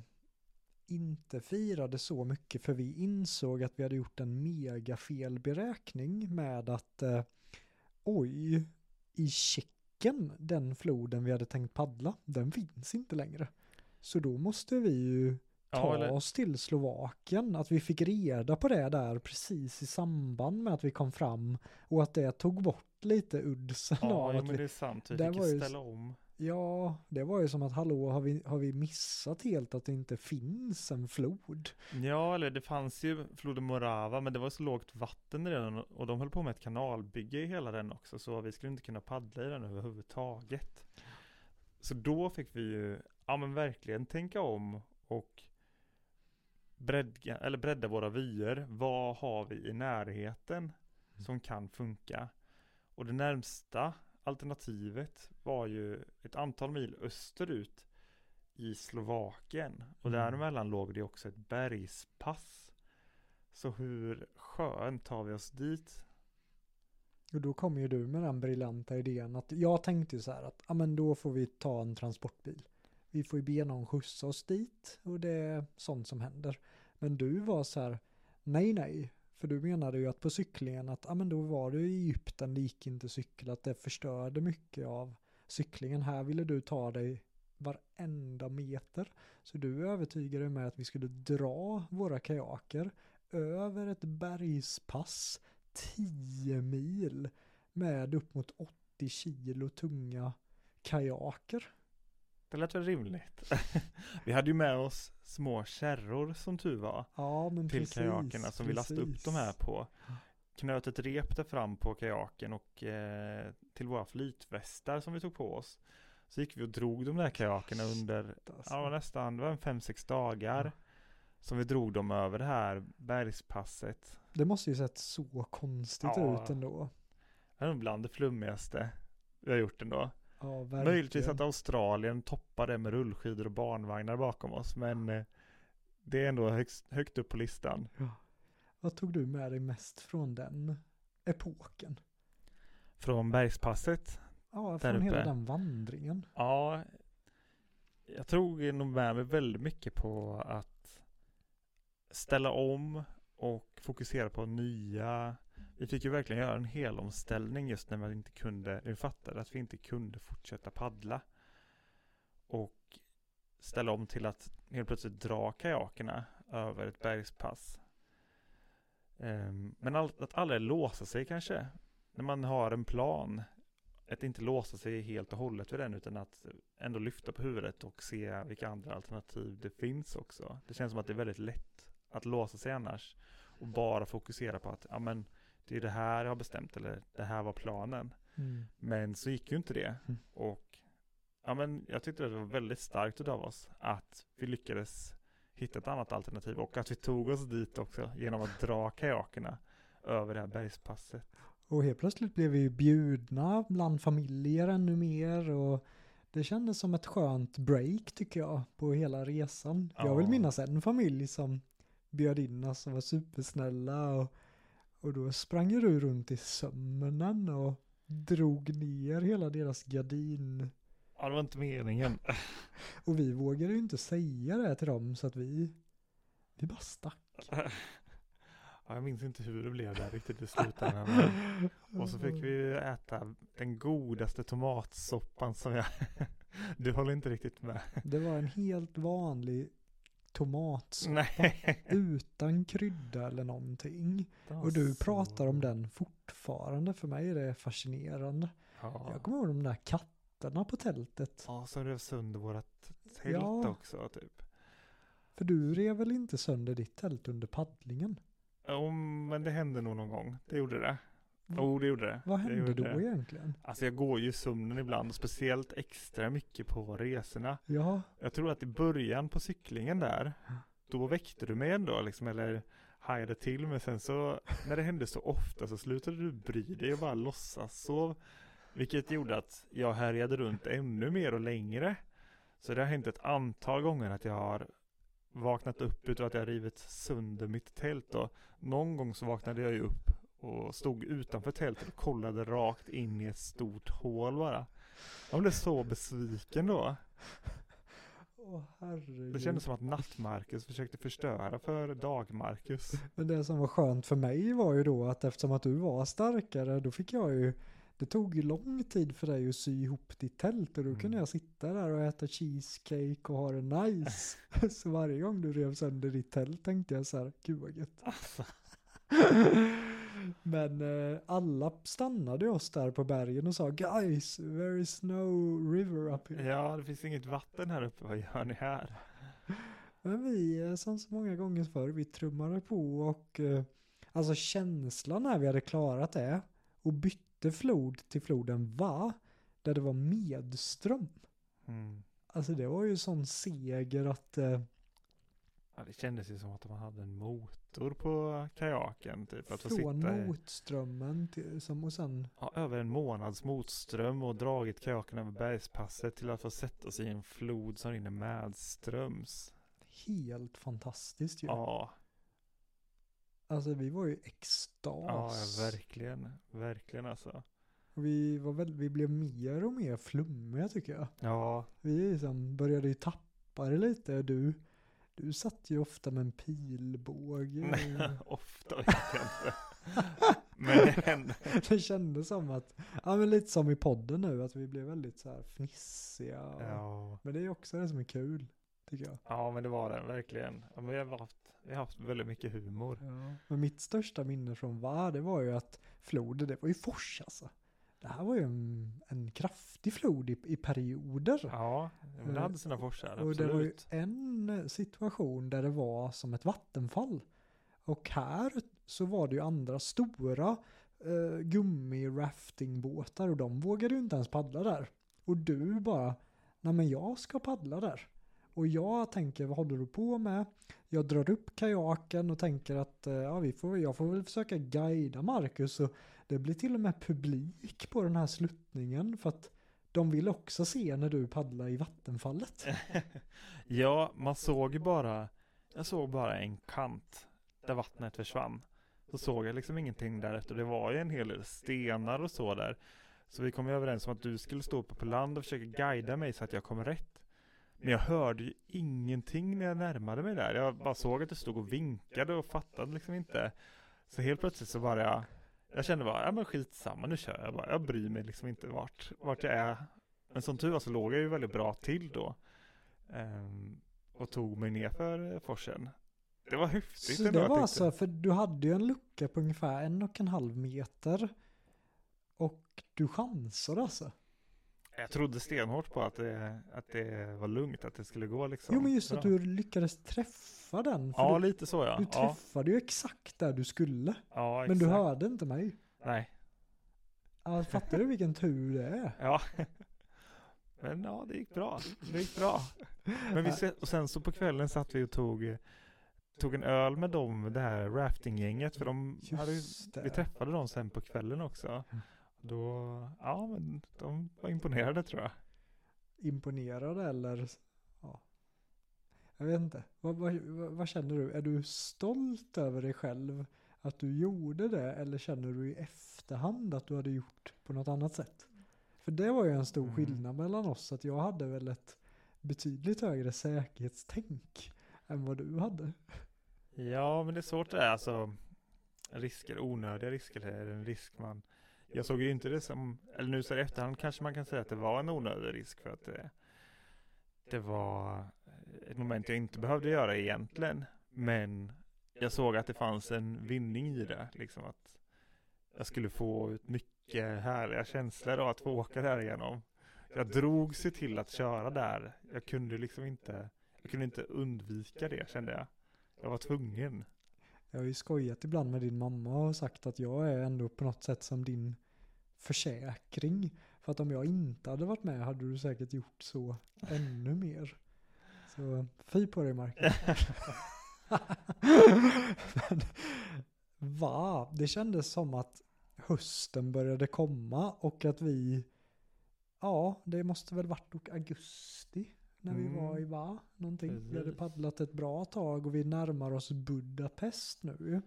inte firade så mycket för vi insåg att vi hade gjort en mega felberäkning med att eh, oj, i Tjeckien, den floden vi hade tänkt paddla, den finns inte längre. Så då måste vi ju ta Ja, eller, oss till Slovakien, att vi fick reda på det där precis i samband med att vi kom fram och att det tog bort lite uddsen ja, av att men vi, det är sant, vi fick ju- ställa om. Ja, det var ju som att hallå, har vi, har vi missat helt att det inte finns en flod? Ja, eller det fanns ju floden Morava, men det var så lågt vatten den och de höll på med ett kanalbygge i hela den också, så vi skulle inte kunna paddla i den överhuvudtaget. Så då fick vi ju, ja men verkligen tänka om och bredda, eller bredda våra vyer. Vad har vi i närheten som kan funka? Och det närmsta alternativet var ju ett antal mil österut i Slovakien. Och Mm. däremellan låg det också ett bergspass. Så hur skönt tar vi oss dit? Och då kom ju du med den briljanta idén att jag tänkte så här att ja men då får vi ta en transportbil. Vi får ju be någon skjutsa oss dit och det är sånt som händer. Men du var så här nej nej. För du menade ju att på cyklingen att ja men då var det i Egypten, det gick inte cykla, att det förstörde mycket av cyklingen. Här ville du ta dig varenda meter. Så du övertygade mig att vi skulle dra våra kajaker över ett bergspass 10 mil med upp mot 80 kilo tunga kajaker. Det lät väl rimligt. vi hade ju med oss små kärror som tur var. Ja, men till precis. kajakerna som vi lastade upp precis. de här på. Knöt ett rep där fram på kajaken och eh, till våra flytvästar som vi tog på oss. Så gick vi och drog de där kajakerna under Alltså. ja, nästan det var en fem, sex dagar. som vi drog dem över det här bergspasset. Det måste ju sett så konstigt Ja. ut ändå. Det är nog bland det flummigaste vi har gjort ändå. Ja. Möjligtvis att Australien toppar det med rullskidor och barnvagnar bakom oss, men eh, det är ändå högst, högt upp på listan. Vad tog du med dig mest från den epoken? Från bergspasset, Ja, från hela uppe. den vandringen. ja, jag tog nog med mig väldigt mycket på att ställa om och fokusera på nya vi fick ju verkligen göra en hel omställning just när vi inte kunde, när vi fattade att vi inte kunde fortsätta paddla. Och ställa om till att helt plötsligt dra kajakerna över ett bergspass. Ehm, men att aldrig låsa sig kanske. När man har en plan. Att inte låsa sig helt och hållet vid den utan att ändå lyfta på huvudet och se vilka andra alternativ det finns också. Det känns som att det är väldigt lätt att låsa sig annars. Och bara fokusera på att ja, men, det är det här jag har bestämt eller det här var planen. Mm. Men så gick ju inte det. Mm. Och ja, men jag tyckte det var väldigt starkt av oss att vi lyckades hitta ett annat alternativ och att vi tog oss dit också genom att dra kajakerna över det här bergspasset. Och helt plötsligt blev vi ju bjudna bland familjer ännu mer och det kändes som ett skönt break tycker jag på hela resan. Jag vill Ja. minnas en familj som bjöd in oss och var supersnälla och, och då sprang du runt i sömnen och drog ner hela deras gardin. Ja, det var inte meningen. Och vi vågade ju inte säga det till dem så att vi, vi bara stack. Ja, jag minns inte hur det blev där riktigt i slutändan. Och så fick vi äta den godaste tomatsoppan som jag... Du håller inte riktigt med. Det var en helt vanlig tomatsoppa utan krydda eller någonting. Och du pratar om den fortfarande. För mig är det fascinerande. Ja. Jag kommer ihåg de där katterna på tältet. Ja, som rev sönder vårat tält Ja. också typ. För du rev väl inte sönder ditt tält under paddlingen? Jo, men det hände nog någon gång. Det gjorde det. Jo, det gjorde det. Vad hände då det. egentligen? Alltså jag går ju i sömnen ibland, speciellt extra mycket på resorna. Ja, Jag tror att i början på cyklingen där, då väckte du mig ändå liksom, eller hajade till, men sen så, när det hände så ofta så slutade du bry dig och bara låtsas sov. Vilket gjorde att jag härjade runt ännu mer och längre. Så det har hänt ett antal gånger att jag har vaknat upp utav att jag rivit sönder mitt tält och någon gång så vaknade jag ju upp och stod utanför tältet och kollade rakt in i ett stort hål bara. Jag blev så besviken då. Åh. Det kändes som att Natt-Marcus försökte förstöra för Dag-Marcus. Men det som var skönt för mig var ju då att eftersom att du var starkare då fick jag ju det tog ju lång tid för dig att sy ihop ditt tält och då kunde Mm. jag sitta där och äta cheesecake och ha det nice. så varje gång du rev sönder ditt tält tänkte jag så här, gud vad gött. Men eh, alla stannade oss där på bergen och sa guys, there is no river up here. Ja, det finns inget vatten här uppe. Vad gör ni här? Men vi, eh, som så många gånger förr, vi trummade på och eh, alltså känslan när vi hade klarat det och bytte flod till floden Va, där det var medström. Mm. Alltså det var ju sån seger att eh, Ja, det kändes ju som att man hade en motor på kajaken. Typ, att från sitta motströmmen till, som, och sen ja, över en månads motström och dragit kajaken över bergspasset till att få sätta sig i en flod som rinner medströms. helt fantastiskt ju. Ja, Alltså vi var ju extas. ja, verkligen. Verkligen alltså. Vi, var väl, vi blev mer och mer flummiga tycker jag. Ja, Vi liksom började ju tappa det lite. Du, du satt ju ofta med en pilbåge. Nej, ofta vet jag inte. Men det hände. det kändes som att, ja men lite som i podden nu, att vi blev väldigt så här fnissiga. och- Ja. Men det är också det som är kul, tycker jag. ja, men det var det verkligen. Ja, men vi, har haft, vi har haft väldigt mycket humor. Ja. Men mitt största minne från VAR, det var ju att floden, det var ju fors alltså. Det här var ju en, en kraftig flod i, i perioder. Ja, men det hade sina forsar, Och det var ju absolut. en situation där det var som ett vattenfall. Och här så var det ju andra stora eh, gummi-raftingbåtar och de vågade ju inte ens paddla där. Och du bara, nej men jag ska paddla där. Och Och jag tänker, vad håller du på med? Jag drar upp kajaken och tänker att eh, ja, vi får, jag får väl försöka guida Marcus. Och det blir till och med publik på den här sluttningen för att de vill också se när du paddlar i vattenfallet. ja, man såg ju bara, jag såg bara en kant där vattnet försvann. Så såg jag liksom ingenting därefter. Det var ju en hel del stenar och så där. Så vi kom överens om att du skulle stå uppe på land och försöka guida mig så att jag kom rätt. Men jag hörde ju ingenting när jag närmade mig där. Jag bara såg att du stod och vinkade och fattade liksom inte. Så helt plötsligt så bara jag, jag kände bara, ja men skitsamma nu kör jag bara. Jag bryr mig liksom inte vart, vart jag är. Men som tur var så låg jag ju väldigt bra till då. Um, och tog mig ner för forsen. Det var häftigt Så det var alltså, för du hade ju en lucka på ungefär en och en halv meter. Och du chansade alltså? Jag trodde stenhårt på att det, att det var lugnt, att det skulle gå liksom. Jo men just att du lyckades träffa den. Ja, du, lite så ja. Du träffade ja. ju exakt där du skulle. Ja, exakt. Men du hörde inte mig. Nej. Ja, fattar du vilken tur det är? Ja. Men ja, det gick bra. Det gick bra. Men vi, och sen så på kvällen satt vi och tog tog en öl med dem, det här raftinggänget, för de hade, vi träffade dem sen på kvällen också. Då, ja men de var imponerade tror jag. Imponerade eller? Ja. Jag vet inte. Vad, vad, vad, känner du? Är du stolt över dig själv att du gjorde det eller känner du i efterhand att du hade gjort på något annat sätt? För det var ju en stor mm. skillnad mellan oss att jag hade väl ett betydligt högre säkerhetstänk än vad du hade. Ja, men det är svårt det där, alltså risker, onödiga risker är en risk man jag såg ju inte det som, eller nu så i efterhand kanske man kan säga att det var en onödig risk för att det, det var ett moment jag inte behövde göra egentligen. Men jag såg att det fanns en vinning i det, liksom att jag skulle få ut mycket härliga känslor av att få åka där igenom. Jag drog sig till att köra där. Jag kunde liksom inte, jag kunde inte undvika det kände jag. Jag var tvungen. Jag har ju skojat ibland med din mamma och sagt att jag är ändå på något sätt som din försäkring. För att om jag inte hade varit med hade du säkert gjort så ännu mer. Så fy på dig Marcus. va? Det kändes som att hösten började komma och att vi, ja det måste väl varit augusti när mm. vi var i Va, någonting. Vi hade paddlat ett bra tag och vi närmar oss Budapest nu.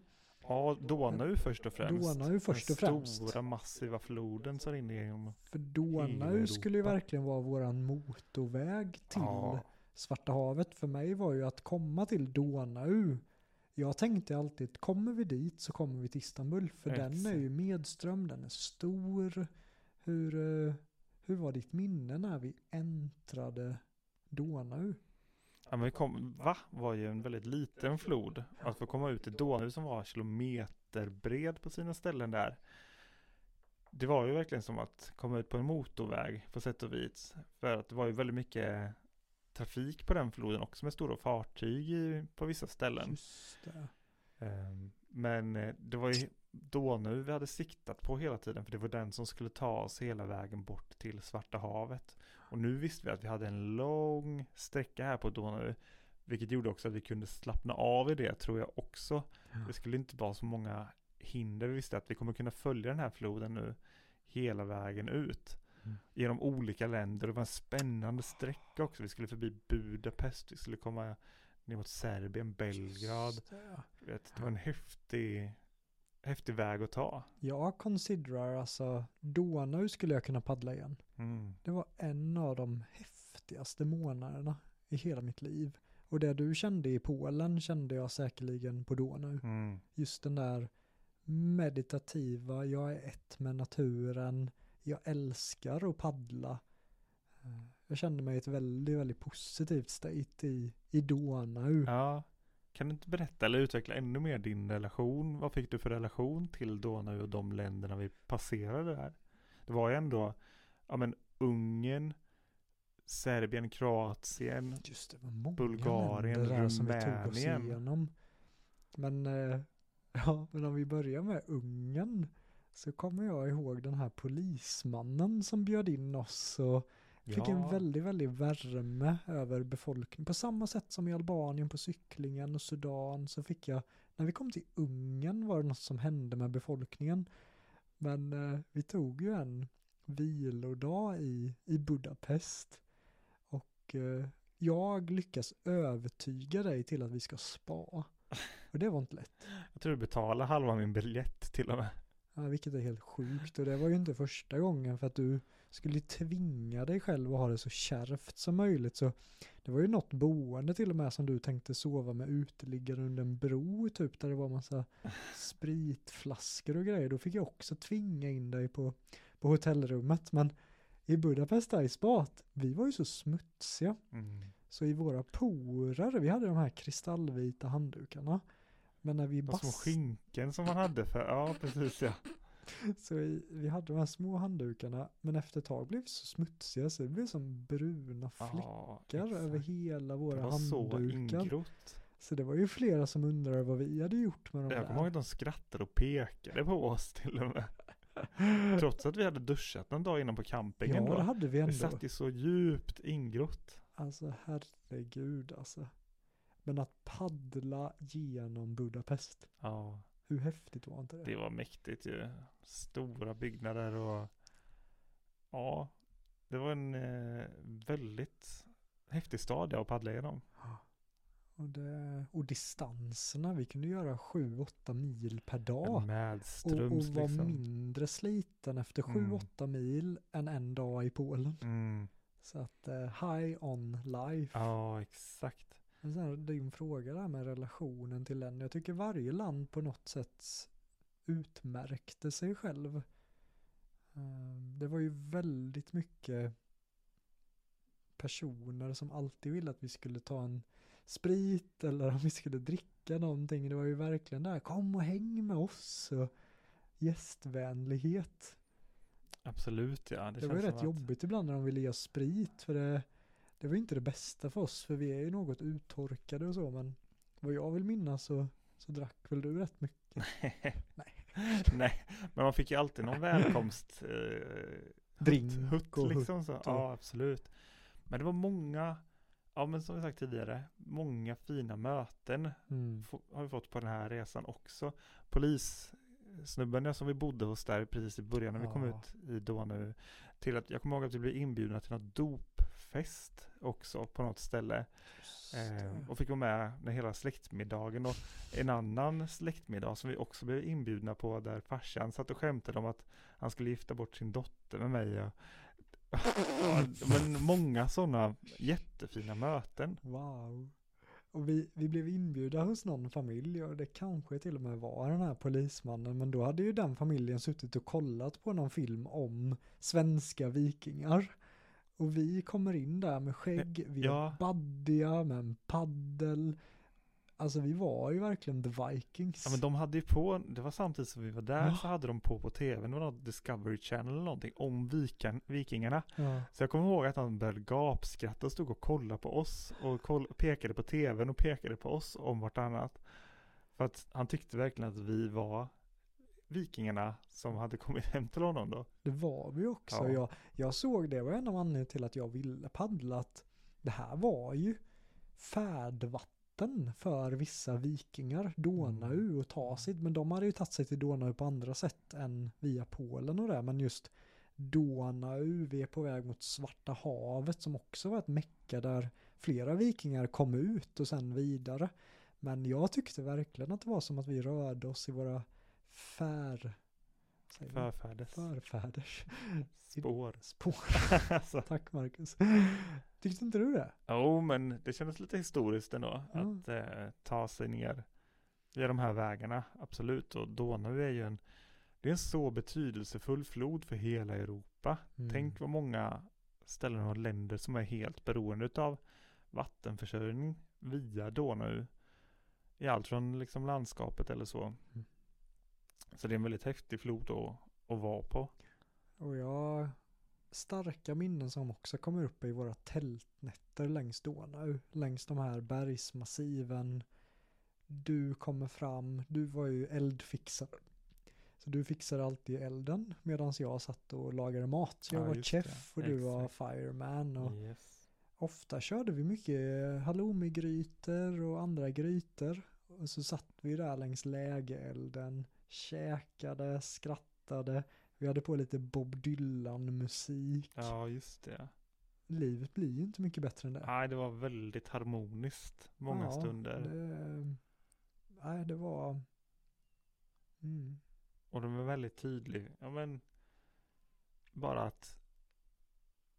Ja, Donau först och främst. Donau först och främst. Den stora massiva floden som rinner igenom För Donau skulle ju verkligen vara våran motorväg till ja. Svarta havet. För mig var ju att komma till Donau. Jag tänkte alltid, kommer vi dit så kommer vi till Istanbul. För Exakt. den är ju medström, den är stor. Hur, eh, hur var ditt minne när vi äntrade Donau. Ja men vi kom, va? Var ju en väldigt liten flod. Att få komma ut i Donau som var kilometer bred på sina ställen där. Det var ju verkligen som att komma ut på en motorväg på sätt och vis. För att det var ju väldigt mycket trafik på den floden också med stora fartyg på vissa ställen. Ehm, men eh, det var ju Donau vi hade siktat på hela tiden för det var den som skulle ta oss hela vägen bort till Svarta havet. Och nu visste vi att vi hade en lång sträcka här på Donau. Vilket gjorde också att vi kunde slappna av i det tror jag också. Ja. Det skulle inte vara så många hinder. Vi visste att vi kommer kunna följa den här floden nu hela vägen ut. Mm. Genom olika länder. Det var en spännande sträcka också. Vi skulle förbi Budapest. Vi skulle komma ner mot Serbien, Belgrad. Det. Vet, det var en häftig, häftig väg att ta. Jag considerar alltså Donau skulle jag kunna paddla igen. Mm. Det var en av de häftigaste månaderna i hela mitt liv. Och det du kände i Polen kände jag säkerligen på Donau. Mm. Just den där meditativa, jag är ett med naturen, jag älskar att paddla. Eh, jag kände mig i ett väldigt, väldigt positivt state i, i Donau. Ja. Kan du inte berätta eller utveckla ännu mer din relation? Vad fick du för relation till Donau och de länderna vi passerade där? Det var ju ändå, ja men Ungern, Serbien, Kroatien, Just det, Bulgarien, Rumänien. Som vi tog oss igenom. Men, eh, ja, men om vi börjar med Ungern så kommer jag ihåg den här polismannen som bjöd in oss och Fick en Ja. väldigt, väldigt värme över befolkningen. På samma sätt som i Albanien på cyklingen och Sudan så fick jag, när vi kom till Ungern var det något som hände med befolkningen. Men eh, vi tog ju en vilodag i, i Budapest. Och eh, jag lyckas övertyga dig till att vi ska spa. Och det var inte lätt. Jag tror du betalar halva min biljett till och med. Ja, vilket är helt sjukt. Och det var ju inte första gången för att du skulle tvinga dig själv att ha det så kärvt som möjligt. Så det var ju något boende till och med som du tänkte sova med uteliggare under en bro typ där det var massa spritflaskor och grejer. Då fick jag också tvinga in dig på, på hotellrummet. Men i Budapest där i spat, vi var ju så smutsiga. Mm. Så i våra porer, vi hade de här kristallvita handdukarna. Men när vi De små bast skinken som man hade för, ja precis ja. Så i, vi hade de här små handdukarna, men efter ett tag blev vi så smutsiga så det blev som bruna fläckar Ja, över hela Det våra var så handdukar. ingrott. Så det var ju flera som undrade vad vi hade gjort med de Jag kommer ihåg där. att de skrattade och pekade på oss till och med. Trots att vi hade duschat en dag innan på campingen Ja, då. det hade vi Vi ändå. satt ju så djupt ingrott. Alltså herregud alltså. Men att paddla genom Budapest, Ja, hur häftigt var inte det? det var mäktigt ju. Stora byggnader och ja, det var en eh, väldigt häftig stad jag att paddla igenom. Och, det, och distanserna, vi kunde göra 7-8 mil per dag. Och, och Medströms vara liksom. mindre sliten efter Mm. 7-8 mil än en dag i Polen. Mm. Så att eh, high on life. Ja, exakt. Men sen din fråga där med relationen till länder. Jag tycker varje land på något sätt utmärkte sig själv. Eh, Det var ju väldigt mycket personer som alltid ville att vi skulle ta en sprit eller om vi skulle dricka någonting. Det var ju verkligen där, kom och häng med oss och gästvänlighet. Absolut ja. Det, Det, var ju rätt att- jobbigt ibland när de ville ge sprit för det, det var ju inte det bästa för oss för vi är ju något uttorkade och så men vad jag vill minnas så, så drack väl du rätt mycket. Nej. Nej, men man fick ju alltid någon välkomst eh, Drink hutt och liksom. Så. och- Ja, absolut. Men det var många, ja men som vi sagt tidigare, många fina möten Mm. har vi fått på den här resan också. Polissnubben ja, som vi bodde hos där precis i början när vi kom Ja. ut i då nu. Till att jag kommer ihåg att vi blev inbjudna till något dopfest också på något ställe. Eh, och fick vara med när hela släktmiddagen och en annan släktmiddag som vi också blev inbjudna på där farsan satt och skämtade om att han skulle gifta bort sin dotter med mig. Och, men många sådana jättefina möten. Wow. Och vi, vi blev inbjudna hos någon familj och det kanske till och med var den här polismannen men då hade ju den familjen suttit och kollat på någon film om svenska vikingar. Och vi kommer in där med skägg, vi Ja. är baddiga med en paddel. Alltså vi var ju verkligen the vikings. Ja men de hade ju på, det var samtidigt som vi var där Ja. så hade de på på tv, det var något Discovery Channel eller någonting om vikan, vikingarna. ja. Så jag kommer ihåg att han började gapskratta och stod och kollade på oss och koll, pekade på tvn och pekade på oss om vartannat. För att han tyckte verkligen att vi var vikingarna som hade kommit hem till honom då. Det var vi också. Ja. Jag, jag såg det var en av anledningarna till att jag ville paddla. Att det här var ju färdvatten för vissa vikingar. Donau och ta sig. Men de hade ju tagit sig till Donau på andra sätt än via Polen och det. Men just Donau, vi är på väg mot Svarta havet som också var ett mecka där flera vikingar kom ut och sen vidare. Men jag tyckte verkligen att det var som att vi rörde oss i våra fär... Förfäders Förfäders spår. spår. Tack Marcus. Tyckte inte du det? jo men det kändes lite historiskt ändå Ja. att eh, ta sig ner via de här vägarna. Absolut. Och Donau är ju en, det är en så betydelsefull flod för hela Europa. Mm. Tänk vad många ställen och länder som är helt beroende av vattenförsörjning via Donau. I allt från liksom landskapet eller så. Mm. Så det är en väldigt häftig flod att, att vara på. Och jag starka minnen som också kommer upp i våra tältnätter längs Donau. Längs de här bergsmassiven. Du kommer fram, du var ju eldfixare. Så du fixade alltid elden medan jag satt och lagade mat. Så jag Ja, var chef och du var Exakt. fireman. Och Yes. ofta körde vi mycket halloumigrytor och andra grytor. Och så satt vi där längs lägerelden, käkade, skrattade. Vi hade på lite Bob Dylan-musik. Ja, just det. Livet blir ju inte mycket bättre än det. Nej, det var väldigt harmoniskt många Ja, stunder. Det, nej, det var... Mm. Och de var väldigt tydliga. Ja, men bara att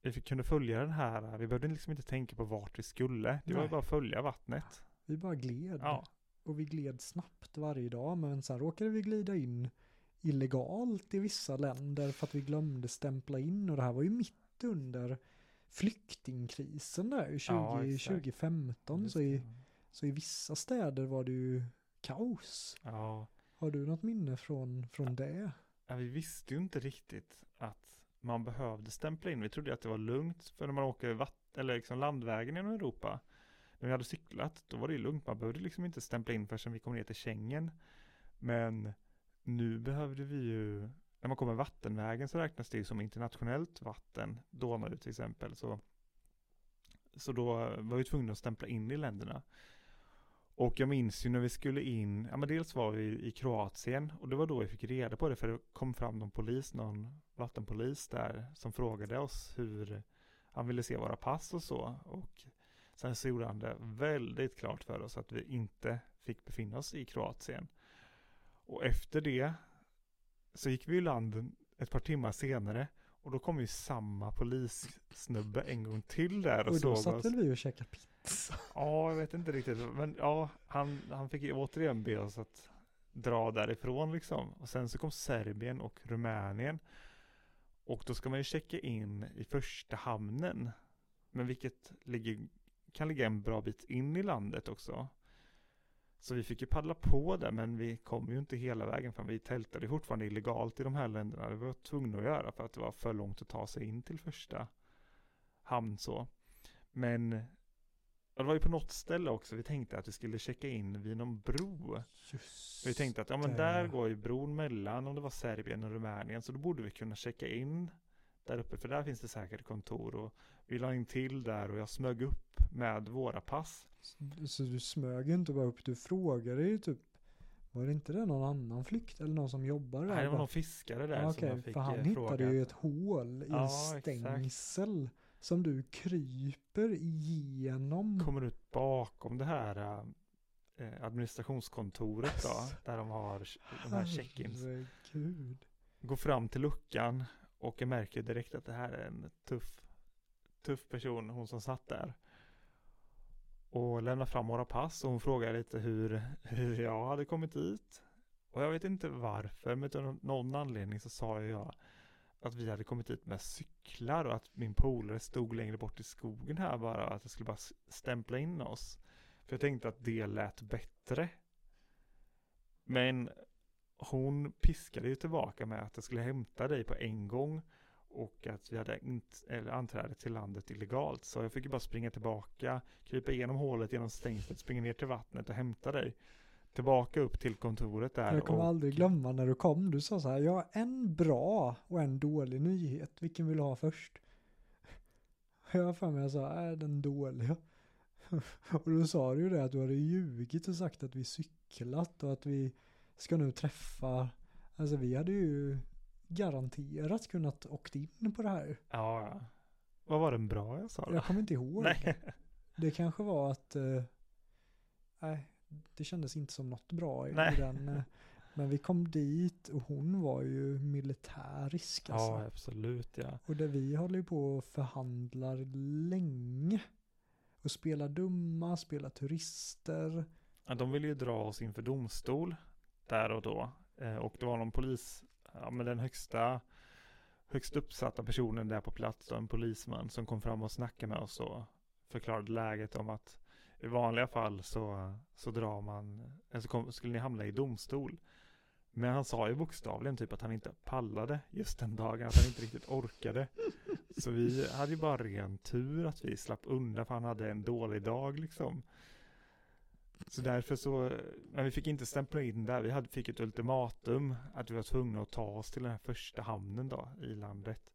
vi fick, kunde följa den här. Vi behövde liksom inte tänka på vart vi skulle. Det var Nej. bara att följa vattnet. Vi bara gled. Ja, Och vi gled snabbt varje dag. Men sen råkade vi glida in illegalt i vissa länder för att vi glömde stämpla in. Och det här var ju mitt under flyktingkrisen där 20, Ja, exakt. 2015. just Så i, så i vissa städer var det ju kaos. ja. Har du något minne från, från det? Ja, vi visste ju inte riktigt att man behövde stämpla in. Vi trodde att det var lugnt för när man åker vatt- eller liksom landvägen genom Europa. När vi hade cyklat, då var det ju lugnt. Man behövde liksom inte stämpla in förrän vi kom ner till Schengen. Men nu behövde vi ju, när man kommer vattenvägen så räknas det ju som internationellt vatten, Donau till exempel. Så, så då var vi tvungna att stämpla in i länderna. Och jag minns ju när vi skulle in, ja men dels var vi i Kroatien och det var då vi fick reda på det för det kom fram någon polis, någon vattenpolis där som frågade oss hur han ville se våra pass och så. Och sen så gjorde han det väldigt klart för oss att vi inte fick befinna oss i Kroatien. Och efter det så gick vi i land ett par timmar senare och då kom ju samma polissnubbe en gång till där och, Och då såg satt oss. väl vi och käkade pizza. Ja, jag vet inte riktigt. Men ja, han, han fick ju återigen be oss att dra därifrån liksom. Och sen så kom Serbien och Rumänien. Och då ska man ju checka in i första hamnen. Men vilket ligger, kan ligga en bra bit in i landet också. Så vi fick ju paddla på där, men vi kom ju inte hela vägen fram. Vi tältade fortfarande illegalt i de här länderna. Det var tvungna att göra för att det var för långt att ta sig in till första hamn så. Men det var ju på något ställe också vi tänkte att vi skulle checka in vid någon bro. Just Vi tänkte att ja men där går ju bron mellan om det var Serbien och Rumänien så då borde vi kunna checka in där uppe för där finns det säkert kontor och vi la in till där och jag smög upp med våra pass. Så- Så du smög inte bara upp, du frågade ju typ Var det inte det någon annan flykt eller någon som jobbar där? Nej, det var någon fiskare där Ja, som jag fick för han eh, hittade fråga. ju ett hål i Ja, en exakt. stängsel som du kryper igenom. Kommer ut bakom det här eh, administrationskontoret då, där de har de här check-ins. Går fram till luckan och jag märker direkt att det här är en tuff, tuff person, hon som satt där. Och lämnar fram våra pass och hon frågar lite hur, hur jag hade kommit dit. Och jag vet inte varför, men av någon anledning så sa jag att vi hade kommit dit med cyklar och att min polare stod längre bort i skogen här bara, att jag skulle bara stämpla in oss. För jag tänkte att det lät bättre. Men hon piskade ju tillbaka med att jag skulle hämta dig på en gång och att vi hade eller anträde till landet illegalt. Så jag fick ju bara springa tillbaka, krypa igenom hålet genom stängslet, springa ner till vattnet och hämta dig. Tillbaka upp till kontoret där. Jag kommer och, aldrig glömma när du kom. Du sa så här, jag har en bra och en dålig nyhet. Vilken vill du ha först? Jag har för mig jag sa, är den dåliga? Och då sa du ju det att du hade ljugit och sagt att vi cyklat och att vi ska nu träffa, alltså vi hade ju garanterat kunnat åkt in på det här. Ja. Vad var den bra jag sa då? Jag kommer inte ihåg. Nej. Det kanske var att, eh, nej, det kändes inte som något bra i, Nej. den. eh, Men vi kom dit och hon var ju militärisk alltså. Ja, absolut ja. Och där vi håller ju på och förhandlar länge. Och spelar dumma, spelar turister. Ja, De ville ju dra oss inför domstol där och då. Eh, och det var någon polis, ja men den högsta, högst uppsatta personen där på plats, då, en polisman som kom fram och snackade med oss och förklarade läget om att i vanliga fall så, så drar man, eller så kom, skulle ni hamna i domstol. Men han sa ju bokstavligen typ att han inte pallade just den dagen, att han inte riktigt orkade. Så vi hade ju bara ren tur att vi slapp undan för han hade en dålig dag liksom. Så därför så, men vi fick inte stämpla in där. Vi hade, fick ett ultimatum att vi var tvungna att ta oss till den här första hamnen då i landet.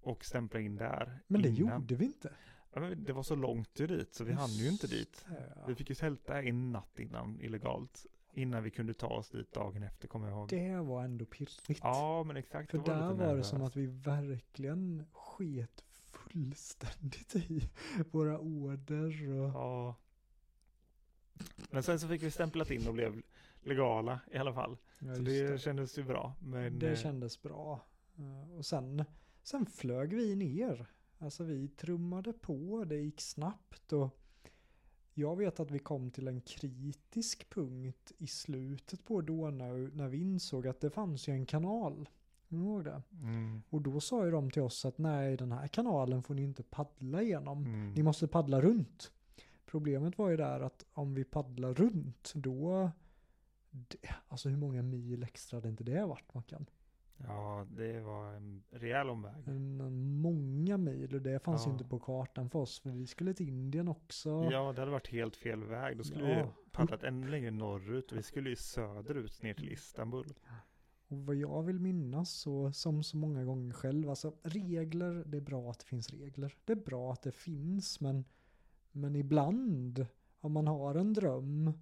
Och stämpla in där. Men det innan. gjorde vi inte. Ja, men det var så långt ju dit så vi hann ju inte dit. Vi fick ju tälta en natt innan illegalt. Innan vi kunde ta oss dit dagen efter kommer jag ihåg. Det var ändå pirrigt. Ja men exakt. För det där var det som att vi verkligen sket fullständigt i våra order och Ja. Men sen så fick vi stämplat in och blev legala i alla fall. ja, Så det, det. kändes ju bra. Men det eh, kändes bra. Eh, Och sen, sen flög vi ner. Alltså vi trummade på, det gick snabbt och jag vet att vi kom till en kritisk punkt i slutet på Donau när vi insåg att det fanns ju en kanal. Kommer det? mm, Och då sa ju de till oss att nej, den här kanalen får ni inte paddla igenom. mm. Ni måste paddla runt. Problemet var ju där att om vi paddlar runt då, det, alltså hur många mil extra hade inte det varit Mackan? Ja, det var en rejäl omväg. En, många mil och det fanns ju Ja. inte på kartan för oss för vi skulle till Indien också. Ja, det hade varit helt fel väg. Då skulle Ja. vi paddlat ännu längre norrut vi skulle ju söderut ner till Istanbul. Och vad jag vill minnas så som så många gånger själv, alltså regler, det är bra att det finns regler. Det är bra att det finns men, men ibland om man har en dröm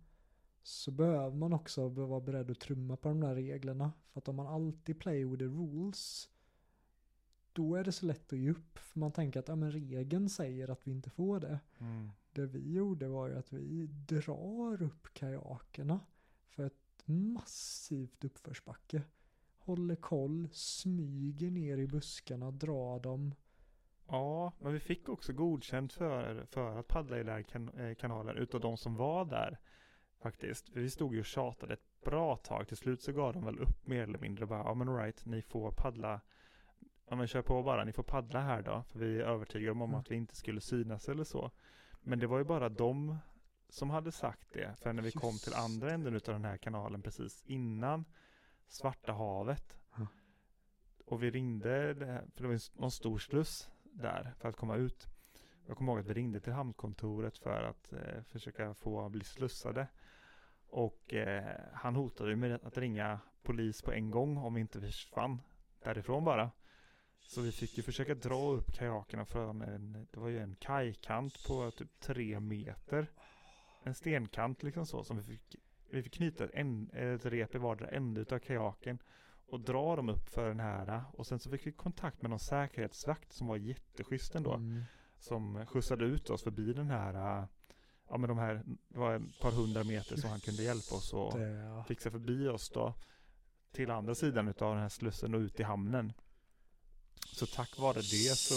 så behöver man också vara beredd att trumma på de där reglerna. För att om man alltid play with the rules då är det så lätt att ge upp. För man tänker att ja, men regeln säger att vi inte får det. Mm. Det vi gjorde var ju att vi drar upp kajakerna för ett massivt uppförsbacke. Håller koll, smyger ner i buskarna, drar dem. Ja, men vi fick också godkänt för, för att paddla i den eh, kanalen utav de som var där. Faktiskt. Vi stod ju och tjatade ett bra tag. Till slut så gav de väl upp mer eller mindre. Bara, ja men alright, ni får paddla. Ja men kör på bara, ni får paddla här då. För vi övertygade om Mm. att vi inte skulle synas eller så. Men det var ju bara de som hade sagt det. För när vi kom till Just andra änden utav den här kanalen precis innan Svarta havet. Och vi ringde, för det var någon stor sluss där för att komma ut. Jag kommer ihåg att vi ringde till hamnkontoret för att eh, försöka få bli slussade. Och eh, han hotade med att ringa polis på en gång om vi inte försvann därifrån bara. Så vi fick ju försöka dra upp kajakerna från en, det var ju en kajkant på typ tre meter. En stenkant liksom så som vi fick, vi fick knyta ett, en, ett rep i vardera ände av kajaken och dra dem upp för den här och sen så fick vi kontakt med någon säkerhetsvakt som var jätteschysst ändå Mm. som skjutsade ut oss förbi den här ja men de här det var ett par hundra meter som han kunde hjälpa oss och fixa förbi oss då till andra sidan utav den här slussen och ut i hamnen. Så tack vare det så,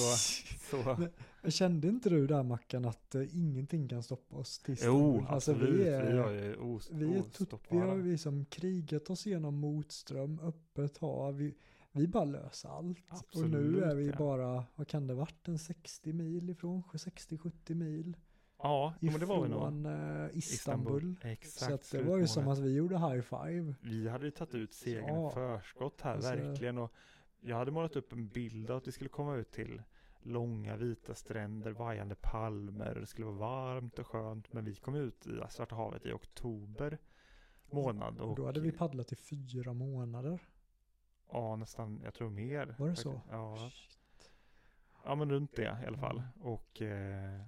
så Men Kände inte du där Mackan att eh, ingenting kan stoppa oss till jo? Alltså, absolut, vi är, vi har ju os, vi, är tut, vi har liksom krigat oss igenom motström, öppet hav. Vi, vi bara löser allt. och nu Absolut, är vi bara, vad kan det varit, en 60 mil ifrån, 60-70 mil Ja, men det var vi nog. ifrån eh, Istanbul. Exakt. Så att det var ju som att vi gjorde high five. Vi hade ju tagit ut segern Ja. förskott här, Alltså- verkligen. Och jag hade målat upp en bild av att vi skulle komma ut till långa vita stränder, vajande palmer, och det skulle vara varmt och skönt. Men vi kom ut i Svarta havet i oktober månad. Och Och då hade vi paddlat i fyra månader. Ja, nästan, jag tror mer. Var det så? Ja, ja, men runt det i alla fall. Mm. Och eh,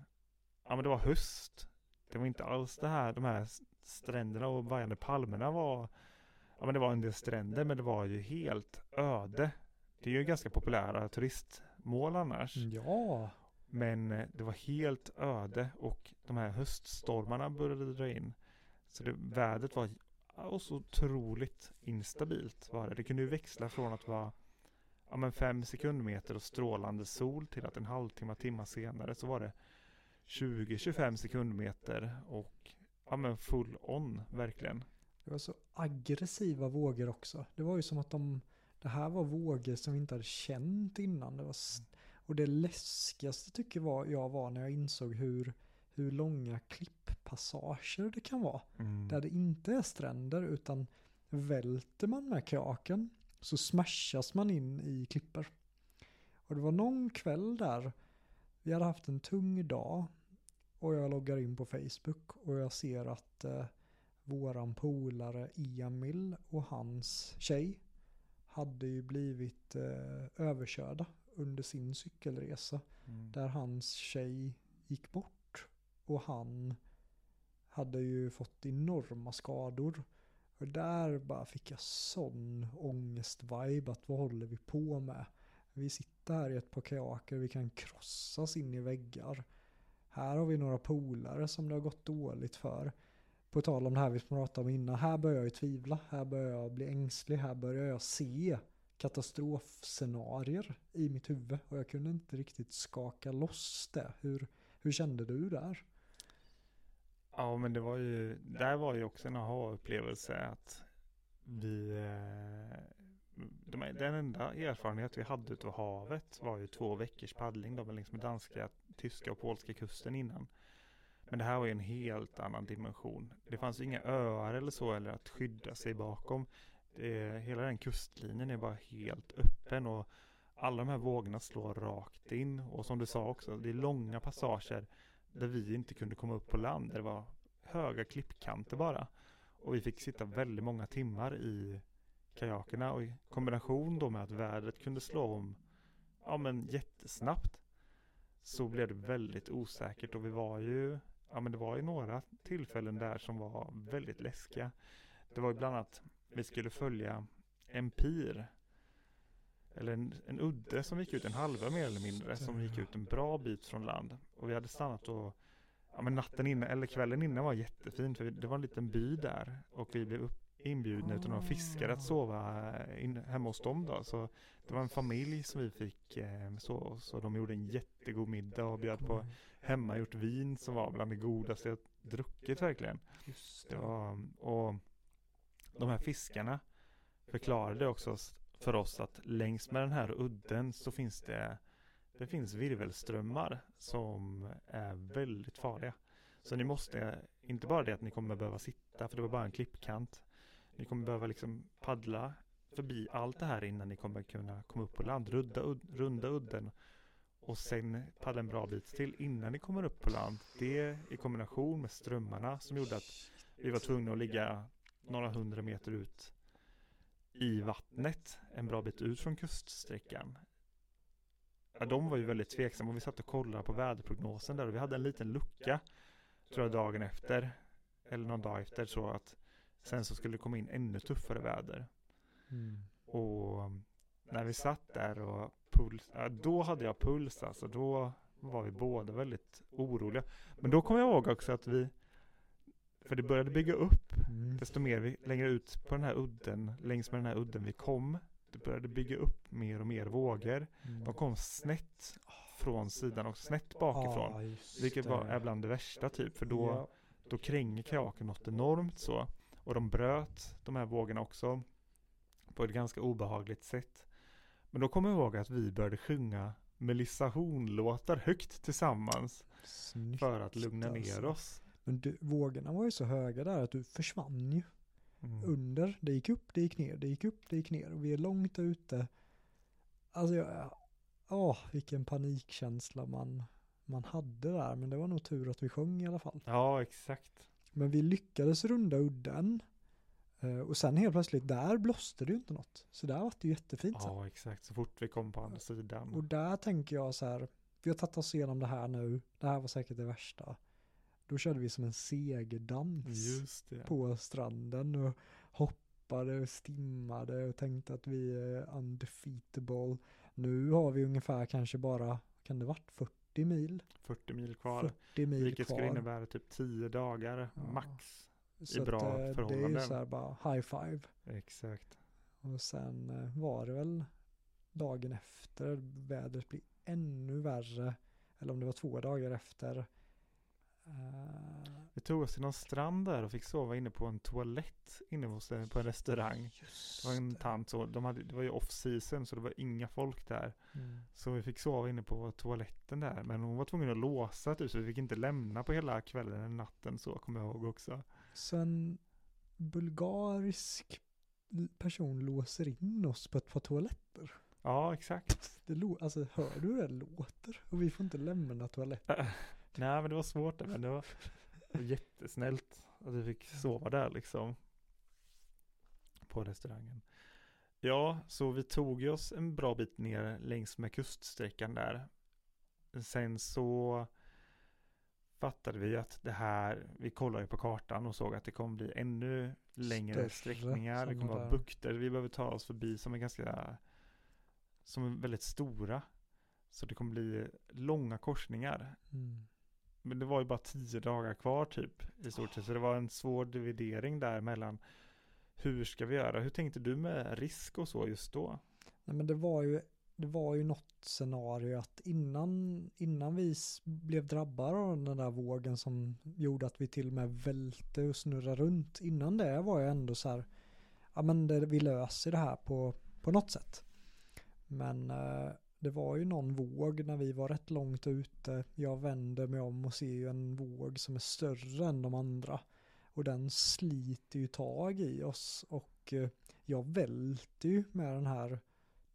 ja, men det var höst. Det var inte alls det här, de här stränderna och vajande palmerna var, ja men det var en del stränder, men det var ju helt öde. Det är ju ganska populära turistmål annars. Ja, Men eh, det var helt öde och de här höststormarna började dra in. Så det, vädret var så otroligt instabilt var det. Det kunde ju växla från att vara ja, men fem sekundmeter och strålande sol till att en halvtimme, timme senare så var det 20-25 sekundmeter och ja men full on verkligen. det var så aggressiva vågor också. Det var ju som att de, det här var vågor som vi inte hade känt innan. Det var, s- och det läskigaste tycker var, jag var när jag insåg hur, hur långa klipppassager det kan vara. Där det inte är stränder utan välter man med kajaken så smashas man in i klippor. Och det var någon kväll där, vi hade haft en tung dag Och jag loggar in på Facebook och jag ser att eh, våran polare Emil och hans tjej hade ju blivit eh, överkörda under sin cykelresa. Mm. Där hans tjej gick bort och han hade ju fått enorma skador. Och där bara fick jag sån ångest-vibe att vad håller vi på med? Vi sitter här i ett par kajaker, vi kan krossas in i väggar. Här har vi några polare som det har gått dåligt för. På tal om det här vi pratade om innan, här börjar jag ju tvivla, här börjar jag bli ängslig, här börjar jag se katastrofscenarier i mitt huvud och jag kunde inte riktigt skaka loss det. Hur, hur kände du där? Ja, men det var ju, där var ju också en aha-upplevelse att vi, eh, de, den enda erfarenhet vi hade utav havet var ju två veckors paddling då, längs med liksom danska, tyska och polska kusten innan. Men det här var ju en helt annan dimension. Det fanns ju inga öar eller så eller att skydda sig bakom. Det, hela den kustlinjen är bara helt öppen och alla de här vågorna slår rakt in och som du sa också, det är långa passager där vi inte kunde komma upp på land. Det var höga klippkanter bara. Och vi fick sitta väldigt många timmar i kajakerna och i kombination då med att vädret kunde slå om ja men jättesnabbt så blev det väldigt osäkert och vi var ju ja men det var ju några tillfällen där som var väldigt läskiga. Det var ju bland annat vi skulle följa en pir eller en, en udde som gick ut en halva mer eller mindre som gick ut en bra bit från land och vi hade stannat och ja men natten innan eller kvällen innan var jättefint för det var en liten by där och vi blev upp, inbjudna av några fiskare att sova in, hemma hos dem då så det var en familj som vi fick eh, hos. Och de gjorde en jättegod middag och bjöd på mm hemmagjort vin som var bland det godaste jag druckit verkligen. Just Det var, och de här fiskarna förklarade också för oss att längs med den här udden så finns det det finns virvelströmmar som är väldigt farliga. Så ni måste, inte bara det att ni kommer behöva sitta, för det var bara en klippkant. Ni kommer behöva liksom paddla förbi allt det här innan ni kommer kunna komma upp på land, runda, runda udden och sen paddla en bra bit till innan ni kommer upp på land. Det i kombination med strömmarna som gjorde att vi var tvungna att ligga några hundra meter ut i vattnet en bra bit ut från kuststräckan. Ja, de var ju väldigt tveksamma och vi satt och kollade på väderprognosen där och vi hade en liten lucka tror jag dagen efter eller någon dag efter så att sen så skulle det komma in ännu tuffare väder. Mm. Och när vi satt där och puls, ja, då hade jag puls alltså. Då var vi båda väldigt oroliga. Men då kom jag ihåg också att vi, för det började bygga upp, Mm. desto mer vi längre ut på den här udden, längs med den här udden vi kom, det började bygga upp mer och mer vågor. Mm. De kom snett från sidan och snett bakifrån. Vilket var, är bland det värsta typ, för då, då kränger kajaken något enormt så. Och de bröt de här vågorna också på ett ganska obehagligt sätt. Men då kommer jag ihåg att vi började sjunga Melissa Horn-låtar högt tillsammans Snyggt, för att lugna ner alltså. oss. Men du, vågorna var ju så höga där att du försvann ju Mm. under. Det gick upp, det gick ner, det gick upp, det gick ner. Och vi är långt där ute. Alltså jag, åh, vilken panikkänsla man, man hade där. Men det var nog tur att vi sjöng i alla fall. Ja, exakt. Men vi lyckades runda udden. Eh, Och sen helt plötsligt, där blåste det ju inte något. Så där var det ju jättefint. sen. Ja, exakt. Så fort vi kom på andra sidan. Och där tänker jag så här, vi har tagit oss igenom det här nu. Det här var säkert det värsta. Då körde vi som en segerdans på stranden och hoppade och stimmade och tänkte att vi är undefeatable. Nu har vi ungefär kanske bara, kan det varit 40 mil? 40 mil kvar. 40 mil Vilket kvar. skulle innebära typ 10 dagar Ja. max. Så bra att, eh, Det är ju förhållanden. så här bara high five. Exakt. Och sen eh, var det väl dagen efter vädret blir ännu värre. Eller om det var två dagar efter. Eh, Vi tog oss till någon strand där och fick sova inne på en toalett inne hos en, på en restaurang. just Det var en tant så, de hade, det var ju off season så det var inga folk där. Mm. Så vi fick sova inne på toaletten där. Men hon var tvungen att låsa typ, så vi fick inte lämna på hela kvällen eller natten så kommer jag ihåg också. Så en bulgarisk person låser in oss på ett par toaletter. Ja, exakt. Det alltså hör du hur det låter? Och vi får inte lämna toaletten. Nej men det var svårt men det var, det var jättesnällt att vi fick sova där liksom. På restaurangen. Ja, så vi tog oss en bra bit ner längs med kuststräckan där. Sen så fattade vi att det här, vi kollade på kartan och såg att det kommer bli ännu längre Större sträckningar. Det kommer vara bukter vi behöver ta oss förbi som är ganska, som är väldigt stora. Så det kommer bli långa korsningar. Mm. Men det var ju bara tio dagar kvar typ i stort sett. Så det var en svår dividering där mellan hur ska vi göra? Hur tänkte du med risk och så just då? Nej, men det var ju, det var ju något scenario att innan, innan vi blev drabbade av den där vågen som gjorde att vi till och med välte och snurrade runt. Innan det var jag ändå så här, ja men det, vi löser det här på, på något sätt. Men eh, det var ju någon våg när vi var rätt långt ute. Jag vänder mig om och ser ju en våg som är större än de andra. Och den sliter ju tag i oss och eh, jag välter ju med den här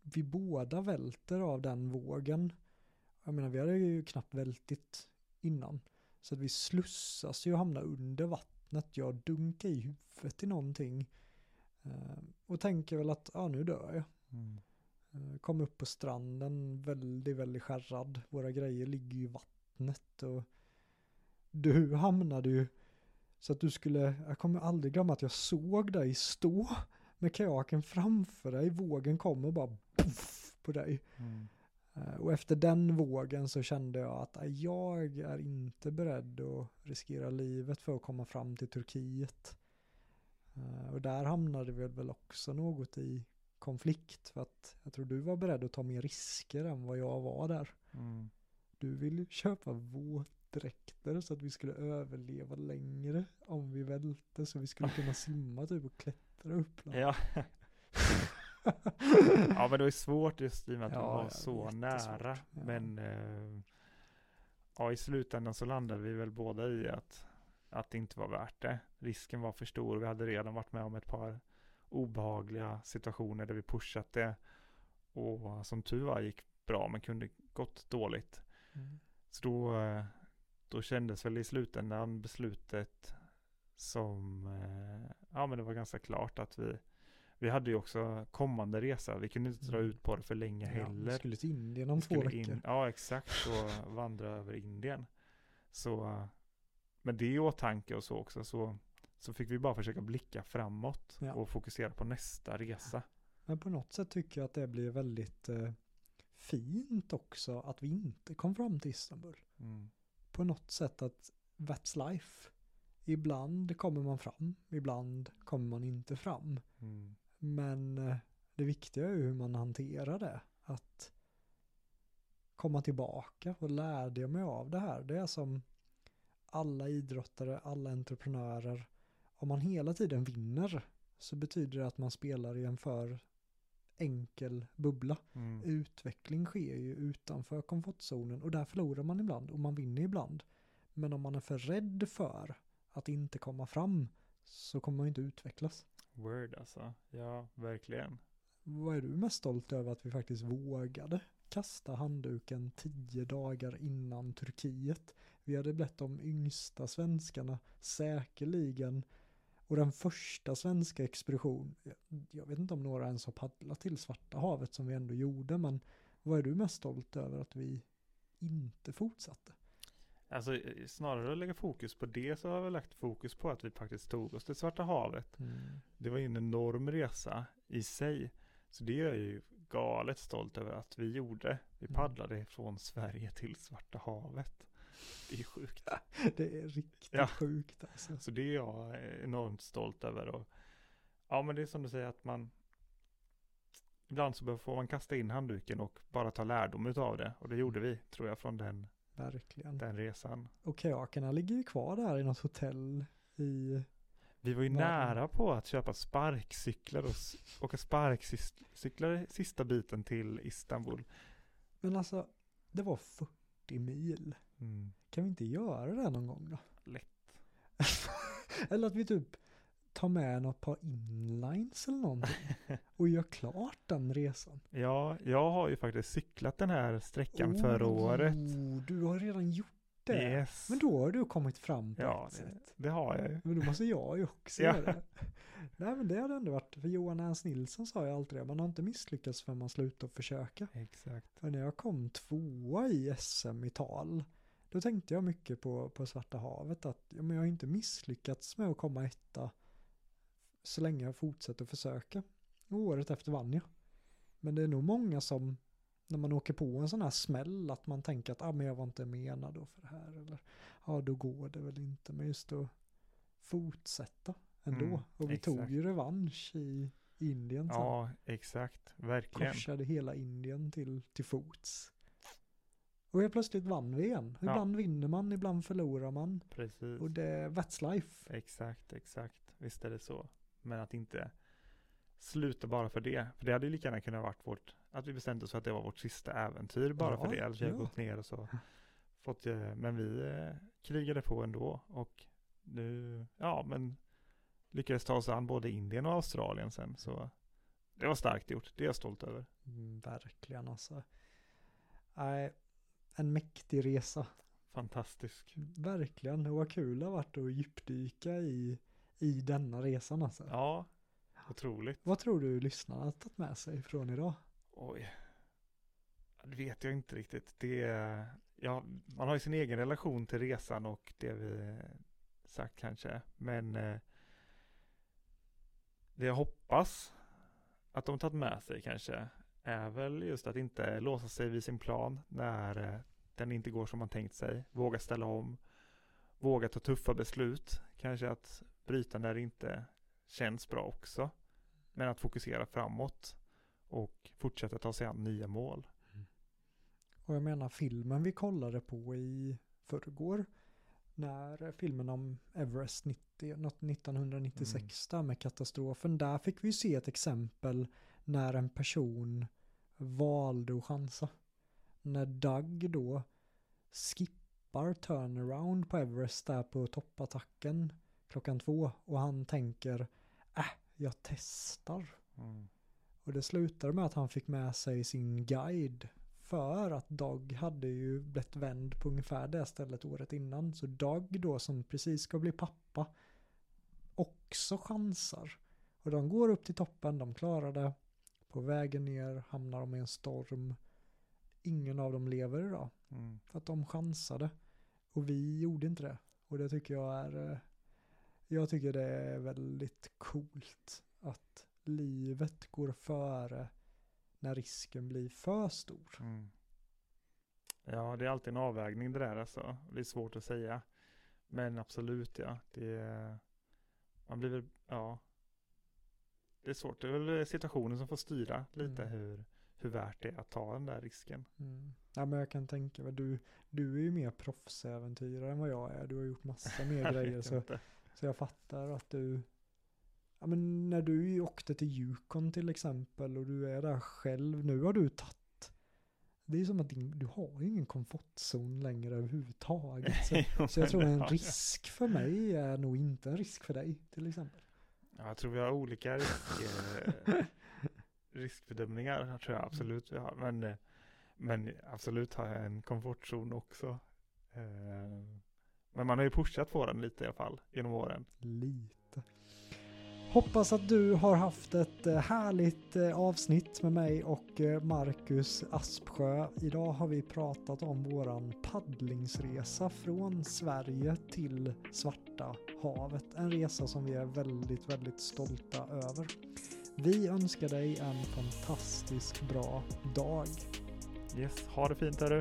vi båda välter av den vågen. Jag menar, vi hade ju knappt vältit innan. Så att vi slussas ju och hamnar under vattnet. Jag dunkar i huvudet i någonting. Eh, och tänker väl att, ja nu dör jag. Eh, Kom upp på stranden, väldigt, väldigt skärrad. Våra grejer ligger ju i vattnet och du hamnade ju så att du skulle, jag kommer aldrig glömma att jag såg dig stå med kajaken framför dig. Vågen kom och bara puff på dig. Mm. Eh, Och efter den vågen så kände jag att jag är inte beredd att riskera livet för att komma fram till Turkiet. Eh, Och där hamnade vi väl också något i konflikt för att jag tror du var beredd att ta mer risker än vad jag var där. Mm. Du ville köpa våtdräkter så att vi skulle överleva längre om vi välte så vi skulle kunna simma typ och klättra upp. Ja. Ja men det ju svårt just i och med att Ja, vi var så nära. Ja. Men eh, ja, i slutändan så landade vi väl båda i att, att det inte var värt det. Risken var för stor. Vi hade redan varit med om ett par obehagliga situationer där vi pushat det. Och som tur var gick bra men kunde gått dåligt. Mm. Så då, eh, då kändes väl i slutändan beslutet som, eh, ja men det var ganska klart att vi, vi hade ju också kommande resa. Vi kunde inte dra Mm. ut på det för länge Ja, vi heller. skulle till Indien om Vi två veckor. in, ja exakt, så vandra över Indien. Så med det i åtanke och så också så, så fick vi bara försöka blicka framåt Ja. och fokusera på nästa resa. Men på något sätt tycker jag att det blir väldigt eh, fint också att vi inte kom fram till Istanbul. Mm. På något sätt att that's life. Ibland kommer man fram, ibland kommer man inte fram. Mm. Men eh, det viktiga är ju hur man hanterar det. Att komma tillbaka och lärde jag mig av det här. Det är som alla idrottare, alla entreprenörer. Om man hela tiden vinner så betyder det att man spelar i en för enkel bubbla. Mm. Utveckling sker ju utanför komfortzonen och där förlorar man ibland och man vinner ibland. Men om man är för rädd för att inte komma fram så kommer man inte utvecklas. Word alltså, ja verkligen. Vad är du mest stolt över att vi faktiskt vågade kasta handduken tio dagar innan Turkiet? Vi hade blivit de yngsta svenskarna säkerligen. Och den första svenska expedition, jag, vet inte om några ens har paddlat till Svarta havet som vi ändå gjorde, men vad är du mest stolt över att vi inte fortsatte? Alltså eh, snarare att lägga fokus på det så har vi lagt fokus på att vi faktiskt tog oss till Svarta havet. Det var ju en enorm resa i sig. Så det är jag ju galet stolt över att vi gjorde. Vi Mm. paddlade från Sverige till Svarta havet. Det är sjukt. Det är riktigt Ja. sjukt alltså. Så det är jag enormt stolt över. Och, ja men det är som du säger att man Ibland så får man kasta in handduken och bara ta lärdom utav det. Och det gjorde vi, tror jag, från den, Verkligen. den resan. Och kajakerna ligger ju kvar där i något hotell i Vi var ju Vad- nära på att köpa sparkcyklar och åka sparkcyklar sista biten till Istanbul. Men alltså, det var 40 mil. Mm. Kan vi inte göra det någon gång då? Lätt. eller att vi typ tar med något par inlines eller någonting. och gör klart den resan. Ja, jag har ju faktiskt cyklat den här sträckan förra Oh, året. Du har redan gjort det. Yes. Men då har du kommit fram på Ja, ett det, sätt. det har jag ju. Men då måste jag ju också Ja. göra det. Nej men det hade ändå varit, för Johan Ernst Nilsson sa ju alltid det, man har inte misslyckats förrän man slutar försöka. Exakt. För när jag kom tvåa i SM i tal, då tänkte jag mycket på, på Svarta havet att ja, men jag har inte misslyckats med att komma etta så länge jag fortsätter försöka. Och året efter vann jag. Men det är nog många som, när man åker på en sån här smäll, att man tänker att ah, men jag var inte menad då för det här. Eller ja, då går det väl inte. Men just att fortsätta ändå. Mm, och vi exakt. tog ju revansch i Indien sen. Ja, exakt. Verkligen. Korsade hela Indien till, till fots. Och helt plötsligt vann vi igen. Ja. Ibland vinner man, ibland förlorar man. Precis. Och det, that's life. Exakt, exakt. Visst är det så. Men att inte sluta bara för det. För det hade ju lika gärna kunnat varit vårt, att vi bestämde oss för att det var vårt sista äventyr bara Ja, för det. Alltså vi har ja. gått ner och så. Fått, eh, men vi eh, krigade på ändå och nu, ja men lyckades ta oss an både Indien och Australien sen. Så det var starkt gjort. Det är jag stolt över. Mm, verkligen alltså. Nej, en mäktig resa. Fantastisk. Verkligen. Det var kul det har varit att djupdyka i, i denna resan alltså. Ja, otroligt. Vad tror du lyssnarna har tagit med sig från idag? Oj. Det vet jag inte riktigt. Det, ja, man har ju sin egen relation till resan och det vi sagt kanske. Men eh, det jag hoppas att de tagit med sig kanske är väl just att inte låsa sig vid sin plan när eh, den inte går som man tänkt sig. Våga ställa om. Våga ta tuffa beslut. Kanske att bryta när det inte känns bra också. Men att fokusera framåt och fortsätta ta sig an nya mål. Och jag menar filmen vi kollade på i förrgår. När filmen om Everest 90, något 1996 där med katastrofen. Där fick vi se ett exempel när en person valde att chansa. När Doug då skippar turnaround på Everest där på toppattacken klockan två och han tänker äh, jag testar. Mm. Och det slutade med att han fick med sig sin guide. För att Dog hade ju blivit vänd på ungefär det stället året innan. Så Dog då som precis ska bli pappa också chansar. Och de går upp till toppen, de klarar det. På vägen ner hamnar de i en storm. Ingen av dem lever idag. Mm. För att de chansade. Och vi gjorde inte det. Och det tycker jag är... Jag tycker det är väldigt coolt. Att livet går före när risken blir för stor. Mm. Ja, det är alltid en avvägning det där alltså. Det är svårt att säga. Men absolut ja. Det är, man blir väl, ja. Det är svårt. Det är väl situationen som får styra lite Mm. hur, hur värt det är att ta den där risken. Mm. Ja men jag kan tänka mig, du, du är ju mer proffsäventyrare än vad jag är. Du har gjort massa mer grejer. Så, inte. Så jag fattar att du, ja men när du åkte till Yukon till exempel och du är där själv, nu har du tagit det är som att din, du har ju ingen komfortzon längre överhuvudtaget. Så, Jo, så jag tror en jag. risk för mig är nog inte en risk för dig till exempel. Ja, jag tror vi har olika risk, eh, riskbedömningar. tror jag absolut vi har. Men, eh, men absolut har jag en komfortzon också. Eh, Men man har ju pushat på den lite i alla fall genom åren. Lite. Hoppas att du har haft ett eh, härligt eh, avsnitt med mig och eh, Marcus Aspsjö. Idag har vi pratat om våran paddlingsresa från Sverige till Svarta havet. En resa som vi är väldigt, väldigt stolta över. Vi önskar dig en fantastisk bra dag. Yes, ha det fint hörru.